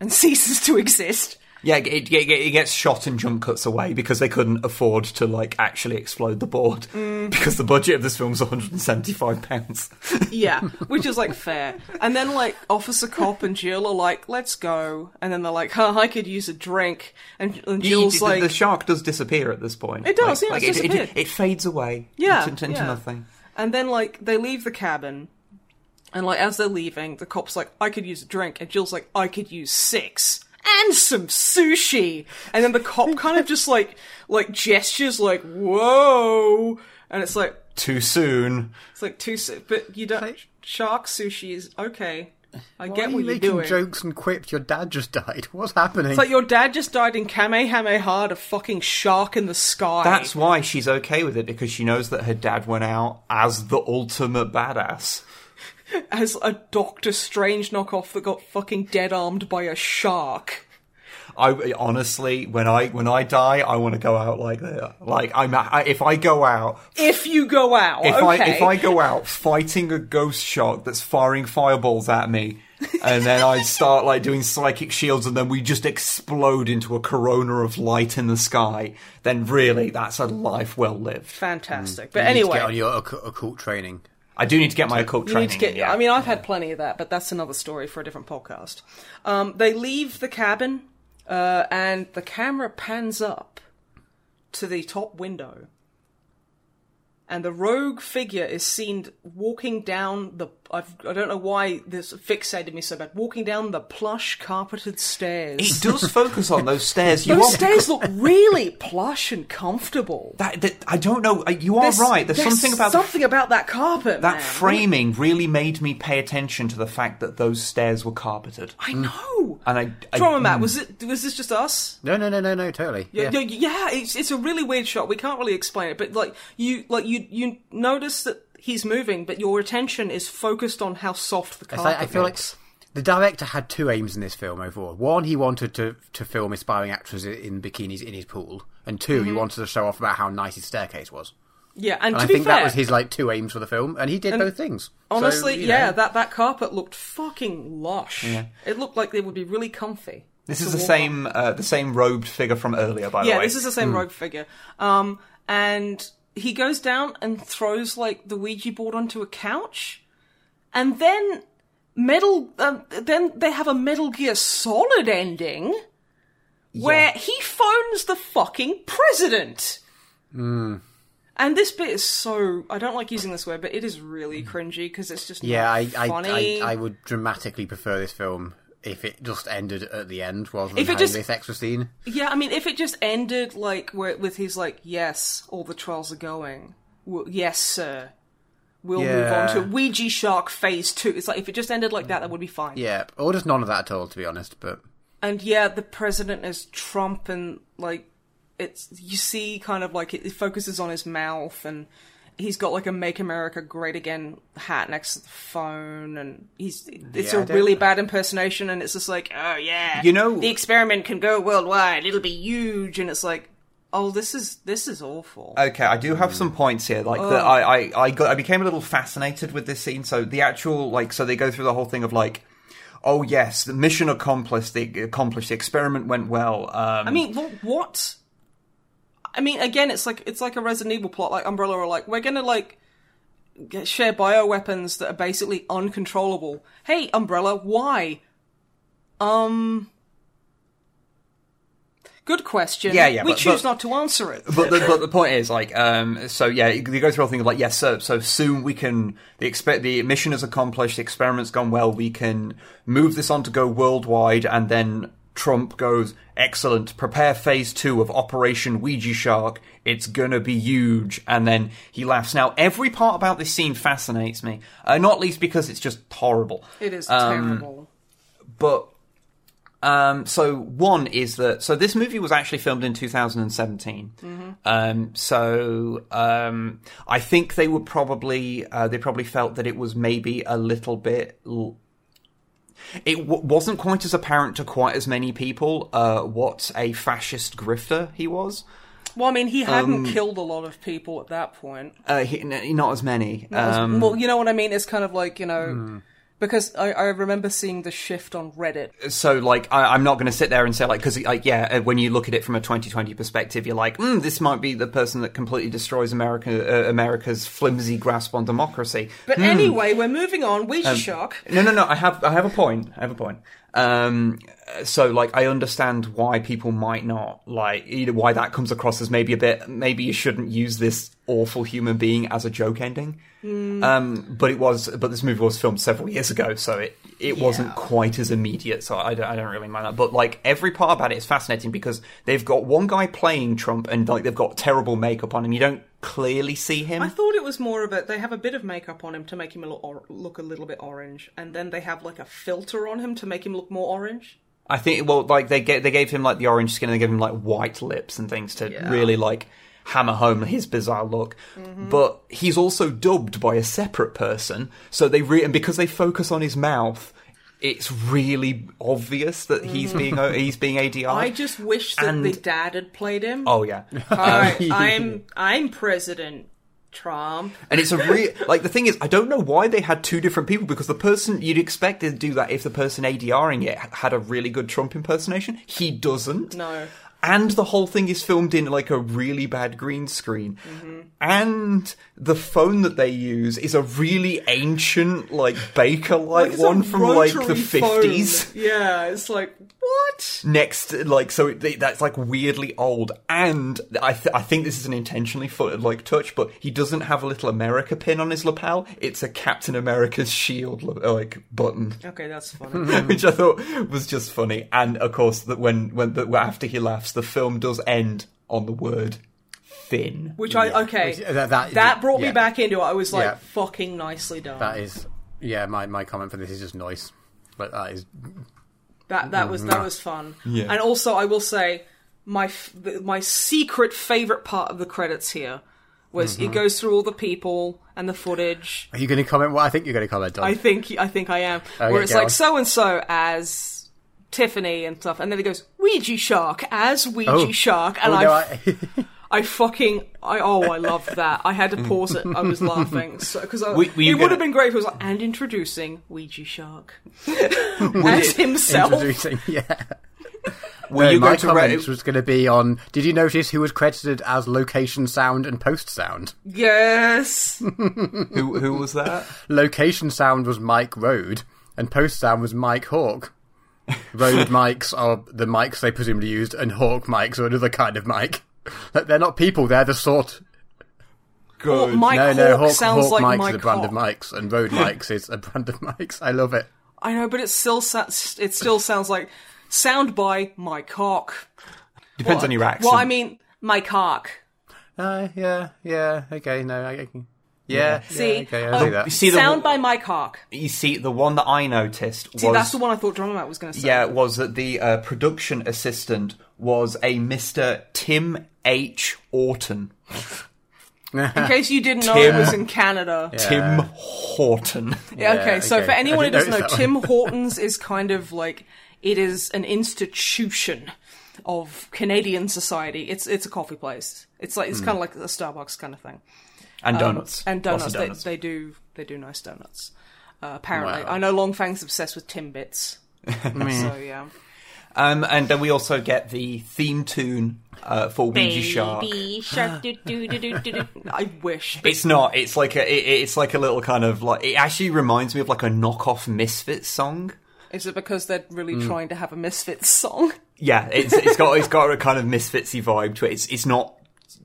and ceases to exist. Yeah, it, it, it gets shot and jump cuts away because they couldn't afford to like actually explode the board Mm. because the budget of this film was 175 pounds. Yeah, which is like fair. And then like Officer Cop and Jill are like, "Let's go," and then they're like, "Huh, I could use a drink." And, and Jill's the, like, the shark does disappear at this point. It does, Like- yeah, like it, it, it fades away. Yeah, into, into yeah. nothing. And then like they leave the cabin, and like as they're leaving, the cop's like, "I could use a drink," and Jill's like, "I could use six and some sushi." And then the cop kind of just like like gestures like, "Whoa," and it's like Too soon. it's like too, su- but you don't shark sushi is okay. I why get what you you're making doing. jokes and quips? Your dad just died. What's happening? It's like your dad just died in Kamehameha, a fucking shark in the sky. That's why she's okay with it because she knows that her dad went out as the ultimate badass. As a Doctor Strange knockoff that got fucking dead armed by a shark. I honestly, when I when I die, I want to go out like that. Like I'm, I, if I go out, If you go out, if okay. I if I go out fighting a ghost shark that's firing fireballs at me, and then I start like doing psychic shields, and then we just explode into a corona of light in the sky, then really that's a life well lived. fantastic. Mm. But You need to anyway, get on your occ- occult training. I do need to get my occult you training. need to get. yeah. I mean, I've had plenty of that, but that's another story for a different podcast. Um, they leave the cabin, uh, and the camera pans up to the top window, and the rogue figure is seen walking down the. I've, I don't know why this fixated me so bad. Walking down the plush carpeted stairs. It does focus on those stairs. You Those are stairs look really plush and comfortable. that, that I don't know. uh, You are There's- right. There's, something about the something about that carpet. that man. framing really made me pay attention to the fact that those stairs were carpeted. I know. And I, I Drummer Matt, was it? Was this just us? No, no, no, no, no, totally. Yeah, Yeah. yeah, yeah, it's it's a really weird shot. We can't really explain it, but like you like you you notice that he's moving, but your attention is focused on how soft the It's carpet like, I feel like the director had two aims in this film overall. One, he wanted to to film aspiring actors in bikinis in his pool, and 2 Mm-hmm. he wanted to show off about how nice his staircase was. yeah, and, And to I be think fair, that was his like two aims for the film, and he did both things. Honestly, you yeah, know. that that carpet looked fucking lush. It looked like it would be really comfy. This is the same uh, the same robed figure from earlier, by the way. Yeah, this is the same rogue figure. Um, and he goes down and throws like the Ouija board onto a couch, and then metal. Um, then they have a Metal Gear Solid ending where he phones the fucking president. And this bit is so. I don't like using this word, but it is really cringy because it's just yeah, not I, I. I, I would dramatically prefer this film if it just ended at the end rather than If it just- this extra scene. Yeah, I mean, if it just ended like where, with his like, yes, all the trials are going. Well, yes, sir. We'll move on to Ouija Shark Phase Two. It's like if it just ended like that, that would be fine. Yeah, or just none of that at all, to be honest. But And yeah, the president is Trump, and like it's you see kind of like it, it focuses on his mouth, and he's got like a "Make America Great Again" hat next to the phone, and he's it's Yeah, I a don't- really bad impersonation, and it's just like, oh yeah, You know- the experiment can go worldwide, it'll be huge, and it's like, oh, this is this is awful. Okay, I do have some points here. Like that, I, I, I got, I became a little fascinated with this scene. So the actual, like, so they go through the whole thing of like, oh yes, the mission accomplished, the accomplished, the experiment went well. Um, I mean, what? I mean, again, it's like it's like a Resident Evil plot. Like Umbrella are like, we're gonna like get, share bioweapons that are basically uncontrollable. Hey, Umbrella, why? Um. Good question. Yeah, yeah, We but- choose but- not to answer it. but the, but the point is like um so yeah you go through all the thing of like yes so so soon we can the expect the mission is accomplished the experiment's gone well we can move this on to go worldwide and then Trump goes excellent prepare phase 2 of operation Ouija shark it's gonna be huge and then he laughs now every part about this scene fascinates me uh, not least because it's just horrible It is Um, terrible. but um, so one is that so this movie was actually filmed in 2017. Um, so um, I think they would probably uh, they probably felt that it was maybe a little bit. L- it w- wasn't quite as apparent to quite as many people uh, what a fascist grifter he was. Well, I mean, he hadn't um, killed a lot of people at that point. Uh, he, n- not as many. As- Um, well, you know what I mean? It's kind of like you know. Because I, I remember seeing the shift on Reddit so like I, I'm not going to sit there and say like because like yeah uh, when you look at it from a 2020 perspective you're like mm, this might be the person that completely destroys America uh, America's flimsy grasp on democracy. But anyway, we're moving on. Um, Ouija Shark. No, no, no. I have I have a point. I have a point. Um, so like I understand why people might not like either why that comes across as maybe a bit maybe you shouldn't use this awful human being as a joke ending. Um, but it was but this movie was filmed several years ago, so it it wasn't quite as immediate. So I don't, I don't really mind that. But like every part about it is fascinating because they've got one guy playing Trump and like they've got terrible makeup on him. You don't clearly see him. I thought it was more of a. They have a bit of makeup on him to make him look, or, look a little bit orange, and then they have like a filter on him to make him look more orange. I think well, like they get they gave him like the orange skin and they gave him like white lips and things to Yeah. really like hammer home his bizarre look. Mm-hmm. But he's also dubbed by a separate person, so they re- and because they focus on his mouth, it's really obvious that he's being mm. he's being ADR. I just wish that And- the dad had played him. oh yeah, Hi, I'm I'm President Trump. and it's a real like the thing is I don't know why they had two different people because the person you'd expect to do that if the person ADRing it had a really good Trump impersonation, he doesn't. No. And the whole thing is filmed in like a really bad green screen. And the phone that they use is a really ancient, like Baker like one from like the fifties. Yeah, it's like what? Next, like so, it, that's like weirdly old, and I th- I think this is an intentionally footed like touch, but he doesn't have a little America pin on his lapel. It's a Captain America's shield like button. Okay, that's funny. which I thought was just funny. And of course, that when when the, after he laughs, the film does end on the word "thin." Which I okay. Which- uh, that- that- that brought me yeah. back into it. I was like, Yeah. fucking nicely done. That is, yeah. My my comment for this is just noise, but that is That that was that was fun. Yeah. And also, I will say my f- my secret favorite part of the credits here was Mm-hmm. it goes through all the people and the footage. Are you going to comment? What I think you're going to comment on. I think I think I am. Okay, where it's like so and so as Tiffany and stuff, and then it goes Ouija shark as Ouija Oh. shark, and Oh, I, no, f- I- I fucking I oh I love that. I had to pause it. I was laughing because Were- were it you would gonna- have been great if it was like and introducing Ouija shark as himself. introducing. Yeah. Were No, you my going to comment re- was going to be on. Did you notice who was credited as location sound and post sound? Yes. who who was that? Location sound was Mike Rode, and post sound was Mike Hawk. Rode mics are the mics they presumably used, and Hawk mics are another kind of mic. Like, They're not people; they're the sort. Well, Mike no, Hawk no, Hawk, sounds Hawk like mics Mike is a brand of mics, and Rode mics is a brand of mics. I love it. I know, but it still sa- it still sounds like sound by Mike Hawk. Depends Well, on your accent. Well, I mean Mike Hawk. Uh, yeah, yeah, okay, no, I, I can. Yeah, See, yeah, okay, I uh, see you that. see the sound by Mike Hawk. you see the one that I noticed was See, that's the one I thought Drummer was going to say. yeah was that the uh, production assistant was a Mister Tim H Orton. In case you didn't know, Tim- it was in Canada. Tim Horton. Yeah, okay, Yeah, so okay. for anyone I who doesn't didn't know, notice that Tim Hortons is kind of like it is an institution of Canadian society. It's it's a coffee place. It's like Hmm. it's kind of like a Starbucks kind of thing. and donuts and Lots donuts. of They, they do they do nice donuts. Uh, apparently, Wow. I know Longfang's obsessed with Timbits. so yeah, Um, and then we also get the theme tune uh, for Ouija Shark. shark. do, do, do, do, do, do. I wish. It's not. It's like a. It, it's like a little kind of like. It actually reminds me of like a knockoff Misfits song. Is it because they're really Hmm. trying to have a Misfits song? Yeah, it's it's got it's got a kind of Misfitsy vibe to it. It's it's not.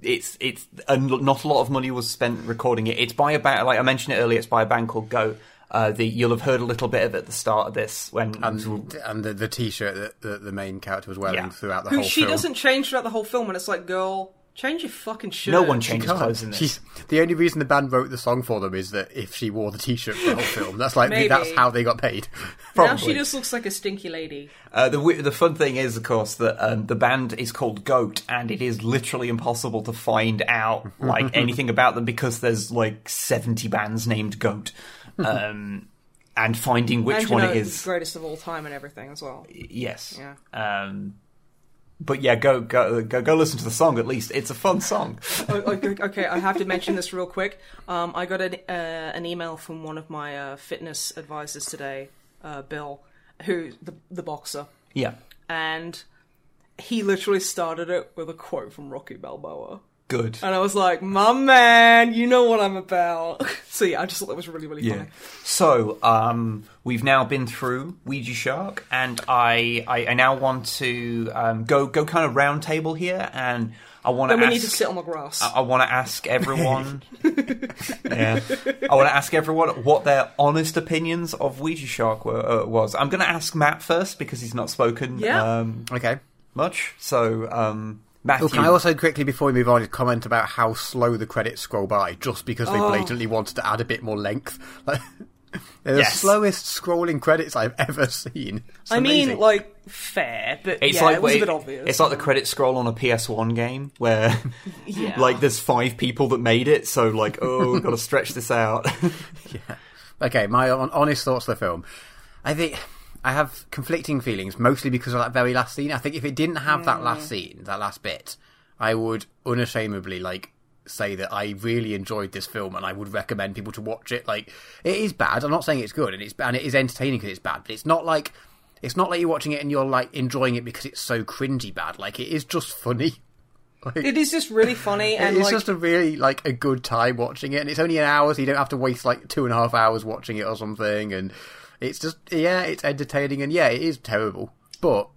It's it's and not a lot of money was spent recording it. It's by a band like I mentioned it earlier. It's by a band called Go. Uh, the you'll have heard a little bit of it at the start of this when and, and the, the t-shirt that the, the main character was wearing Yeah. throughout the Who whole she film. doesn't change throughout the whole film, and it's like, girl, change your fucking shirt. no one changes clothes in this. She's, the only reason the band wrote the song for them is that if she wore the t-shirt for the whole film, that's like Maybe. that's how they got paid. Now she just looks like a stinky lady. Uh, the the fun thing is, of course, that um, the band is called Goat, and it is literally impossible to find out like anything about them because there's like seventy bands named Goat, um, and finding which and one know, it's greatest of all time and everything as well. Yes. Yeah. Um, but yeah, go go go go listen to the song at least. It's a fun song. Oh, okay, okay, I have to mention this real quick. Um, I got an, uh, an email from one of my uh, fitness advisors today, uh, Bill, who the the boxer, yeah. and he literally started it with a quote from Rocky Balboa. Good. And I was like, my man, you know what I'm about. so yeah, I just thought that was really, really Yeah. funny. So, um, we've now been through Ouija Shark, and I, I, I now want to um, go go kind of round table here, and I want to Then we ask. need to sit on the grass. I want to ask everyone. yeah, I want to ask everyone what their honest opinions of Ouija Shark were, uh, was. I'm going to ask Matt first because he's not spoken Yeah. um, Okay. much. So, um, Matthew, Oh, can I also quickly, before we move on, comment about how slow the credits scroll by, just because they Oh. blatantly wanted to add a bit more length? Like, they're Yes. the slowest scrolling credits I've ever seen. It's I mean, like, fair, but It's yeah, like it was wait, a bit obvious. It's like the credit scroll on a PS1 game where, Yeah. like, there's five people that made it, so like, oh, we've got to stretch this out. yeah. Okay, my honest thoughts of the film. I think I have conflicting feelings, mostly because of that very last scene. I think if it didn't have that last mm. scene, that last bit, I would unashamedly like say that I really enjoyed this film and I would recommend people to watch it. Like, it is bad. I'm not saying it's good, and it's and it is entertaining because it's bad, but it's not like it's not like you're watching it and you're like enjoying it because it's so cringy bad. Like it is just funny. Like, It is just really funny and it's like just a really like a good time watching it, and it's only an hour, so you don't have to waste like two and a half hours watching it or something. And it's just yeah, it's entertaining, and yeah, it is terrible, but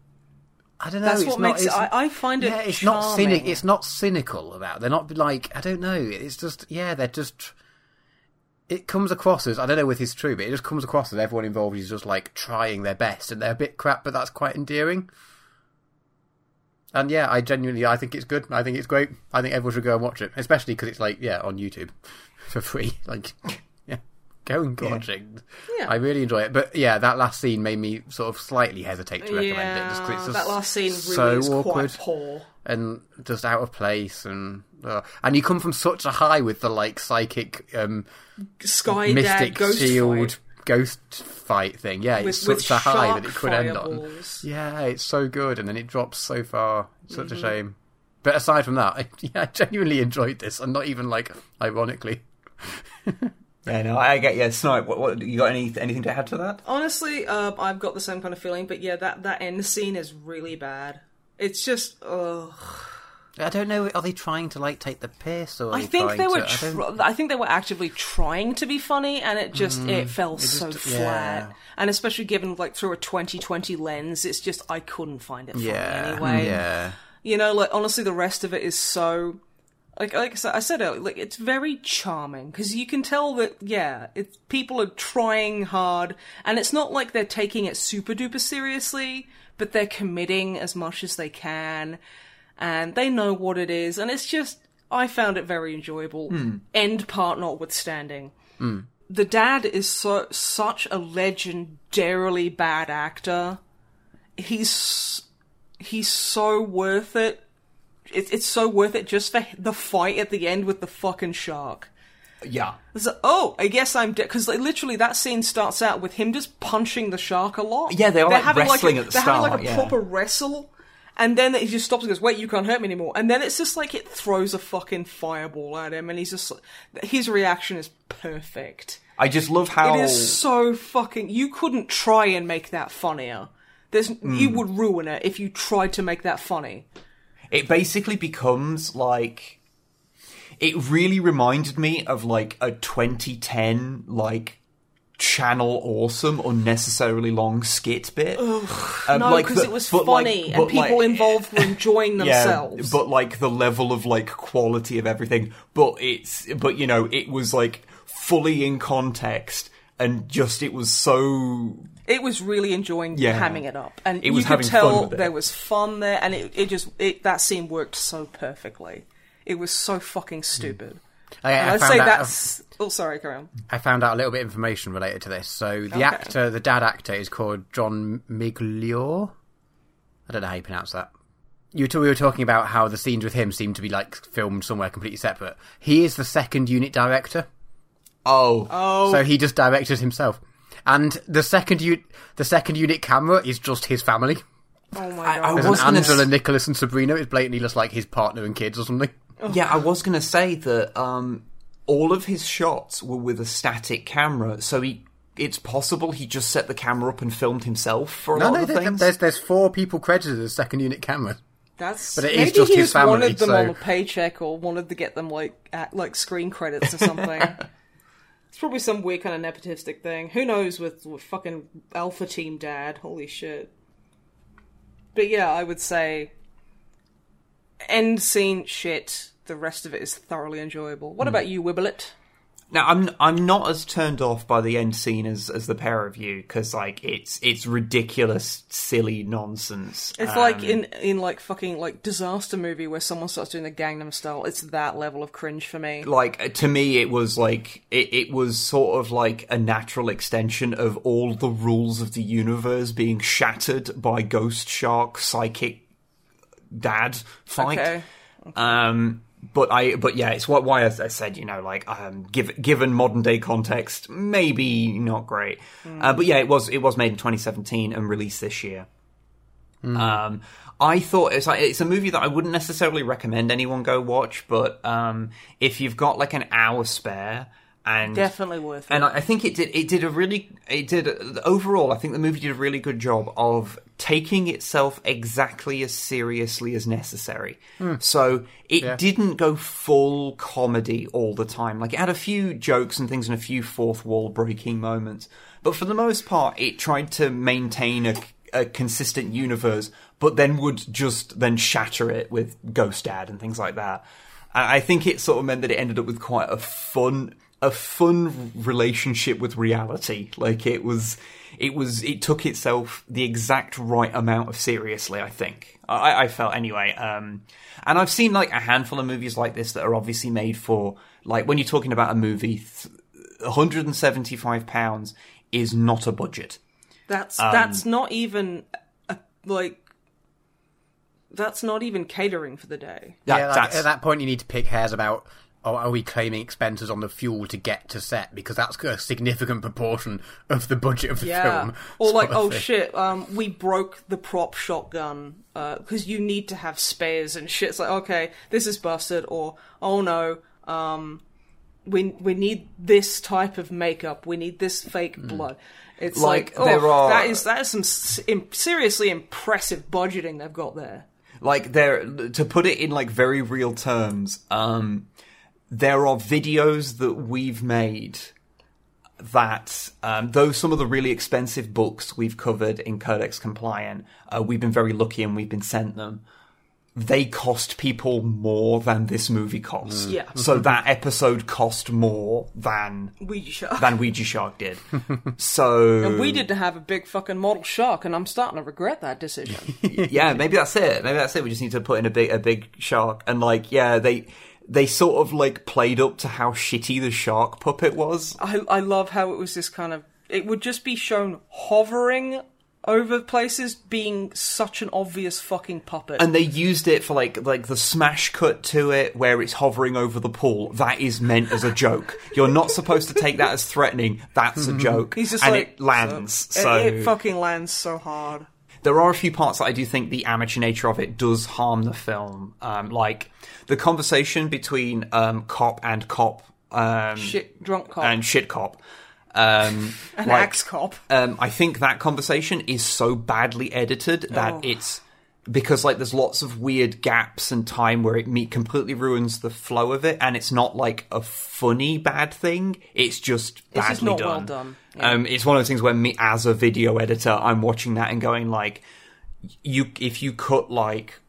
I don't know. that's what not, makes it. I, I find it. yeah, it's not cynic. It's not cynical about. They're not like I don't know. It's just yeah, they're just. It comes across as I don't know if it's true, but it just comes across as everyone involved is just like trying their best, and they're a bit crap, but that's quite endearing. And yeah, I genuinely I think it's good. I think it's great. I think everyone should go and watch it, especially because it's like yeah on YouTube for free. Like yeah, go and watch it. Yeah. I really enjoy it. But yeah, that last scene made me sort of slightly hesitate to recommend it. Just 'cause Yeah, it's just that last scene really so is awkward quite poor. and just out of place and uh, and you come from such a high with the like psychic um Sky Dad mystic ghost shield fight ghost fight thing yeah with, it's such a high that it could end on yeah it's so good and then it drops so far such Mm-hmm. a shame but aside from that I, yeah, I genuinely enjoyed this and not even like ironically Yeah, no, I get yeah. Snipe, what, what you got any anything to add to that? Honestly, uh, I've got the same kind of feeling, but yeah, that that end scene is really bad. It's just, ugh. I don't know are they trying to like take the piss or I think they were. to, I Tr- I think they were actively trying to be funny, and it just it fell so Mm, just- flat. yeah. And especially given like through a 2020 lens, it's just I couldn't find it funny yeah anyway. yeah You know, like honestly, the rest of it is so. Like, like I said, I said earlier, like it's very charming because you can tell that yeah, it's people are trying hard, and it's not like they're taking it super duper seriously, but they're committing as much as they can, and they know what it is, and it's just I found it very enjoyable. Hmm. End part notwithstanding, hmm. the dad is so such a legendarily bad actor. He's he's so worth it. It's it's so worth it just for the fight at the end with the fucking shark. Yeah, oh, I guess I'm dead. Because like, literally, that scene starts out with him just punching the shark a lot. Yeah, they are, like, having wrestling like a, at the they're having like a yeah. proper wrestle, and then he just stops and goes, "Wait, you can't hurt me anymore." And then it's just like it throws a fucking fireball at him, and he's just his reaction is perfect. I just love how It is so fucking. You couldn't try and make that funnier. There's you Hmm. would ruin it if you tried to make that funny. It basically becomes like it really reminded me of like a 2010 like channel awesome unnecessarily long skit bit. Um, No, because the- it was like- funny but, and people like- involved were enjoying yeah, themselves. but like the level of like quality of everything. But it's but you know it was like fully in context and just it was so it was really enjoying Yeah. hamming it up, and It was you could having fun tell with it. there was fun there, and it, it just it, that scene worked so perfectly. It was so fucking hmm. stupid. I, And I I'd found say out- that's. Um, oh, sorry, carry on. I found out a little bit of information related to this. So the Okay. actor, the dad actor, is called John Miglior. I don't know how you pronounce that. You two, we were talking about how the scenes with him seem to be like filmed somewhere completely separate. He is the second unit director, oh Oh, so he just directed himself. And the second unit, the second unit camera is just his family. oh my I- I god! Was an Angela, s- Nicholas, and Sabrina. It's blatantly just like his partner and kids or something. Yeah, I was going to say that um, all of his shots were with a static camera, so he it's possible he just set the camera up and filmed himself for a No, lot no, of there- things. there's there's four people credited as second unit camera. That's But it is maybe just he his just family, wanted them so- on a paycheck or wanted to get them like at, like screen credits or something. it's probably some weird kind of nepotistic thing. Who knows with, with fucking Alpha Team Dad? Holy shit! But yeah, I would say end scene shit. The rest of it is thoroughly enjoyable. What hmm. about you, Wibblet? Now, I'm I'm not as turned off by the end scene as, as the pair of you because like it's it's ridiculous, silly nonsense. It's Um, like in in like fucking like disaster movie where someone starts doing the Gangnam Style. It's that level of cringe for me. like to me it was like it, it was sort of like a natural extension of all the rules of the universe being shattered by ghost shark psychic dad fight Okay. um but i but yeah it's what why I, I said you know like um give, given modern day context maybe not great. Uh, but yeah it was it was made in 2017 and released this year. Um, I thought it's like it's a movie that I wouldn't necessarily recommend anyone go watch, but um, if you've got like an hour spare and Definitely worth it. and I I think it did. It did a really. It did overall. I think the movie did a really good job of taking itself exactly as seriously as necessary. Hmm. So it didn't go full comedy all the time. Like it had a few jokes and things and a few fourth wall breaking moments, but for the most part, it tried to maintain a, a consistent universe, but then would just then shatter it with Ghost Dad and things like that. I I think it sort of meant that it ended up with quite a fun, a fun relationship with reality. Like it was, it was, it took itself the exact right amount of seriously. I think I, I felt anyway. Um, and I've seen like a handful of movies like this that are obviously made for like when you're talking about a movie, th- 175 pounds is not a budget. That's Um, that's not even a, like that's not even catering for the day. That- yeah, like, at that point, you need to pick hairs about. Oh, are we claiming expenses on the fuel to get to set because that's a significant proportion of the budget of the Yeah. film? Or like, oh thing. shit, um, we broke the prop shotgun because you need to have spares and shit. It's like, okay, this is busted. Or oh no, um, we we need this type of makeup. We need this fake blood. It's like, Like, there oh, are- that is that is some seriously impressive budgeting they've got there. like there to put it in like very real terms um there are videos that we've made that um, though some of the really expensive books we've covered in codex compliant uh, we've been very lucky and we've been sent them they cost people more than this movie costs Yeah. so that episode cost more than Ouija shark. than ouija shark did so and we did to have a big fucking model shark, and I'm starting to regret that decision. yeah, maybe that's it. Maybe that's it. We just need to put in a big a big shark and like yeah, they they sort of like played up to how shitty the shark puppet was. I I love how it was this kind of it would just be shown hovering over places being such an obvious fucking puppet. And they used it for like like the smash cut to it where it's hovering over the pool. That is meant as a joke. You're not supposed to take that as threatening. That's a joke. He's just and like it lands. so- So, it, it fucking lands so hard. There are a few parts that I do think the amateur nature of it does harm the film. Um, like the conversation between um, cop and cop. Um, Shit, drunk cop and shit cop. Um, and like, axe cop. um, I think that conversation is so badly edited that Oh. it's because like there's lots of weird gaps and time where it me- completely ruins the flow of it, and it's not like a funny bad thing. It's just It's badly just not done. well done. Yeah. Um, it's one of those things where me as a video editor, I'm watching that and going like, you if you cut like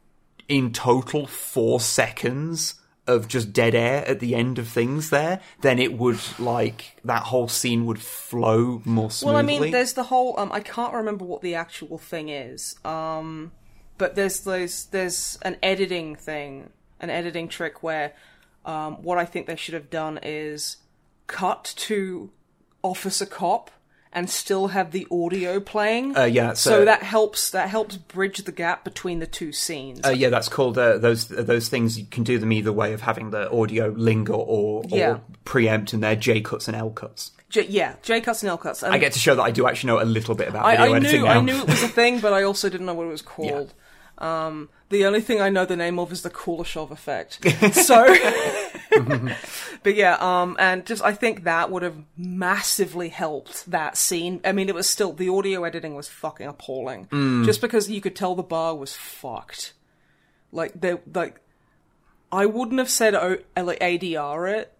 in total four seconds of just dead air at the end of things there, then it would like that whole scene would flow more smoothly. Well, I mean, there's the whole. Um, I can't remember what the actual thing is. Um, but there's there's there's an editing thing, an editing trick where um, what I think they should have done is cut to Officer Cop and still have the audio playing. Uh, yeah, so, so- that helps that helps bridge the gap between the two scenes. Uh, yeah, that's called uh, those those things. You can do them either way of having the audio linger or, Yeah. or preempt, and they're J cuts and L cuts. J- yeah, J cuts and L cuts. And I get to show that I do actually know a little bit about I, video I editing knew now. I knew it was a thing, but I also didn't know what it was called. Um, the only thing I know the name of is the Kuleshov effect. So, but yeah, um, and just I think that would have massively helped that scene. I mean, it was still the audio editing was fucking appalling, Mm. just because you could tell the bar was fucked. Like they like, I wouldn't have said o- like ADR it.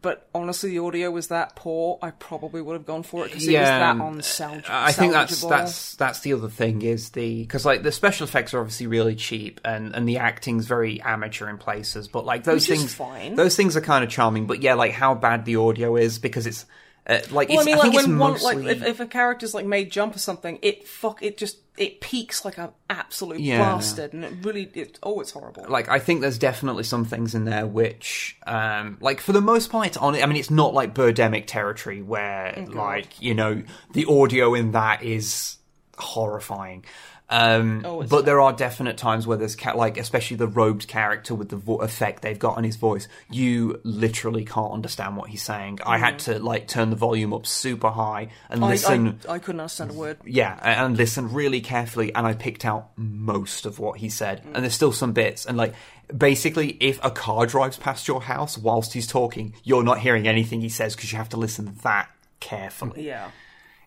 But honestly, the audio was that poor. I probably would have gone for it because it was that on unsalvageable. I think that's that's that's the other thing is the because like the special effects are obviously really cheap and and the acting's very amateur in places, but like those Which things fine. those things are kind of charming. But yeah, like how bad the audio is because it's uh, like Well, I mean, I like when one, mostly like if, if a character's like made jump or something, it fuck it just it peaks like an absolute Yeah. bastard, and it really it oh it's horrible. like I think there's definitely some things in there which, um, like for the most part, it's on. I mean, it's not like Birdemic territory where, Oh, like, you know, the audio in that is horrifying. Um, Oh, but there are definite times where there's ca- like, especially the robed character with the vo- effect they've got on his voice, you literally can't understand what he's saying. I had to like turn the volume up super high and I, listen. I, I couldn't understand a word. yeah, and listen really carefully, and I picked out most of what he said. And there's still some bits, and like basically, if a car drives past your house whilst he's talking, you're not hearing anything he says because you have to listen that carefully. Yeah.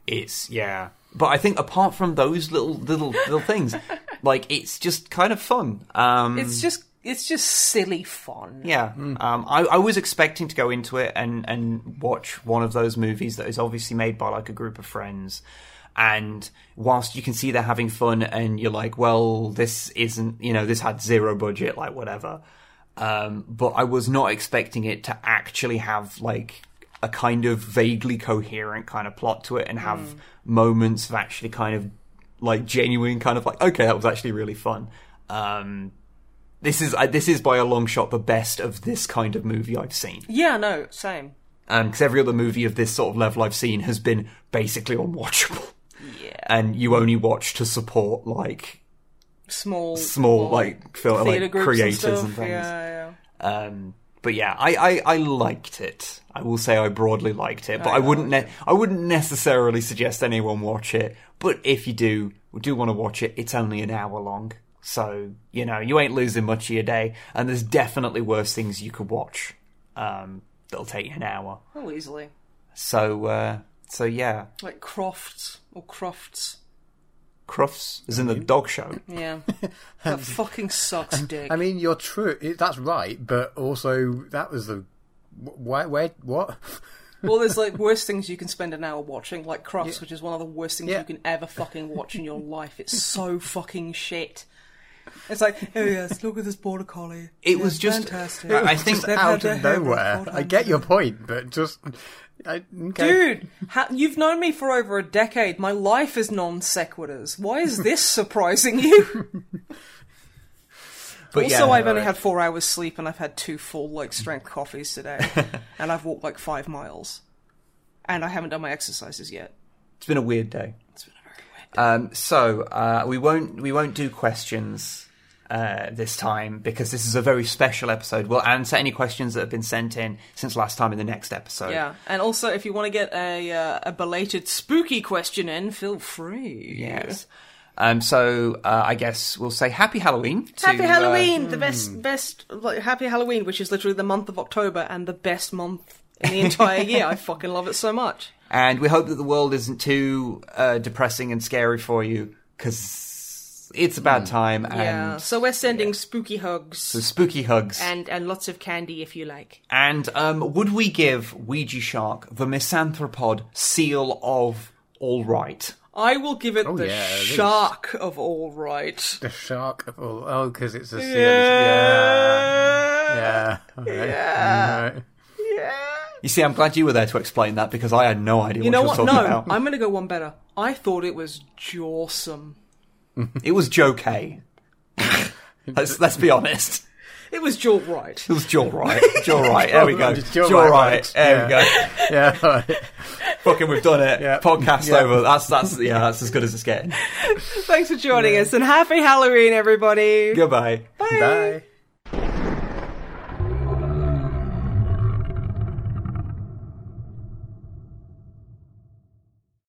It's yeah, but I think apart from those little little little things, like it's just kind of fun. Um, It's just it's just silly fun. yeah, um, I, I was expecting to go into it and, and watch one of those movies that is obviously made by like a group of friends. And whilst you can see they're having fun, and you're like, well, this isn't, you know, this had zero budget, like whatever. Um, but I was not expecting it to actually have like a kind of vaguely coherent kind of plot to it and have moments of actually kind of like genuine kind of like, okay, that was actually really fun. Um, this is uh, this is by a long shot the best of this kind of movie I've seen. Yeah, no, same. Because every other movie of this sort of level I've seen has been basically unwatchable, Yeah. and you only watch to support like Small small like theatre like creators and, and, things. Yeah, yeah. Um, but yeah, I, I, I liked it. I will say I broadly liked it, but I I, wouldn't ne- I wouldn't necessarily suggest anyone watch it. But if you do do want to watch it, it's only an hour long, so you know you ain't losing much of your day. And there's definitely worse things you could watch um, that'll take you an hour. Oh, easily. So uh, so yeah, Like Crofts or Crofts. Crufts is in the mm-hmm. dog show. Yeah. that fucking sucks, dick. I mean, you're true. That's right, but also that was the where where what? well, there's like worse things you can spend an hour watching, like Crofts, which is one of the worst things Yeah. you can ever fucking watch in your life. It's so fucking shit. It's like, oh yes, look at this border collie. It Yeah, was just- fantastic. I- I think They've out of nowhere. I get your point, but just I, okay. Dude, ha- you've known me for over a decade. My life is non sequiturs. Why is this surprising you? But also, yeah, I've only had four hours sleep and I've had two full like strength coffees today, and I've walked like five miles, and I haven't done my exercises yet. it's been a weird day. It's been a very weird. day. Um, so uh, we won't we won't do questions uh, this time because this is a very special episode. We'll answer any questions that have been sent in since last time in the next episode. Yeah, and also if you want to get a uh, a belated spooky question in, feel free. Yes. Um, so uh, I guess we'll say Happy Halloween. To, Happy uh, Halloween, the best, best, like, Happy Halloween, which is literally the month of October and the best month in the entire year. I fucking love it so much. and we hope that the world isn't too uh, depressing and scary for you because it's a bad time. And Yeah, so we're sending spooky hugs so spooky hugs. and and lots of candy if you like. And um, would we give Ouija Shark the misanthropod seal of all right? I will give it the yeah, it is. shark of all right. The shark of all. Oh, because it's a sea. Yeah. Yeah. Yeah. All right. Yeah. All right. Yeah. You see, I'm glad you were there to explain that because I had no idea You what know you were what? talking No, about. I'm going to go one better. I thought it was jawsome. It was Joe K. let's let's be honest. It was jaw right. It was Joe Right. Joe Right. There we go. Just Joe Joe Right Right. works. There we go. Yeah. all right. Fucking, we've done it. Yeah. Podcast Yeah. over. That's that's yeah. That's as good as it's getting. Thanks for joining us and happy Halloween, everybody. Goodbye. Bye.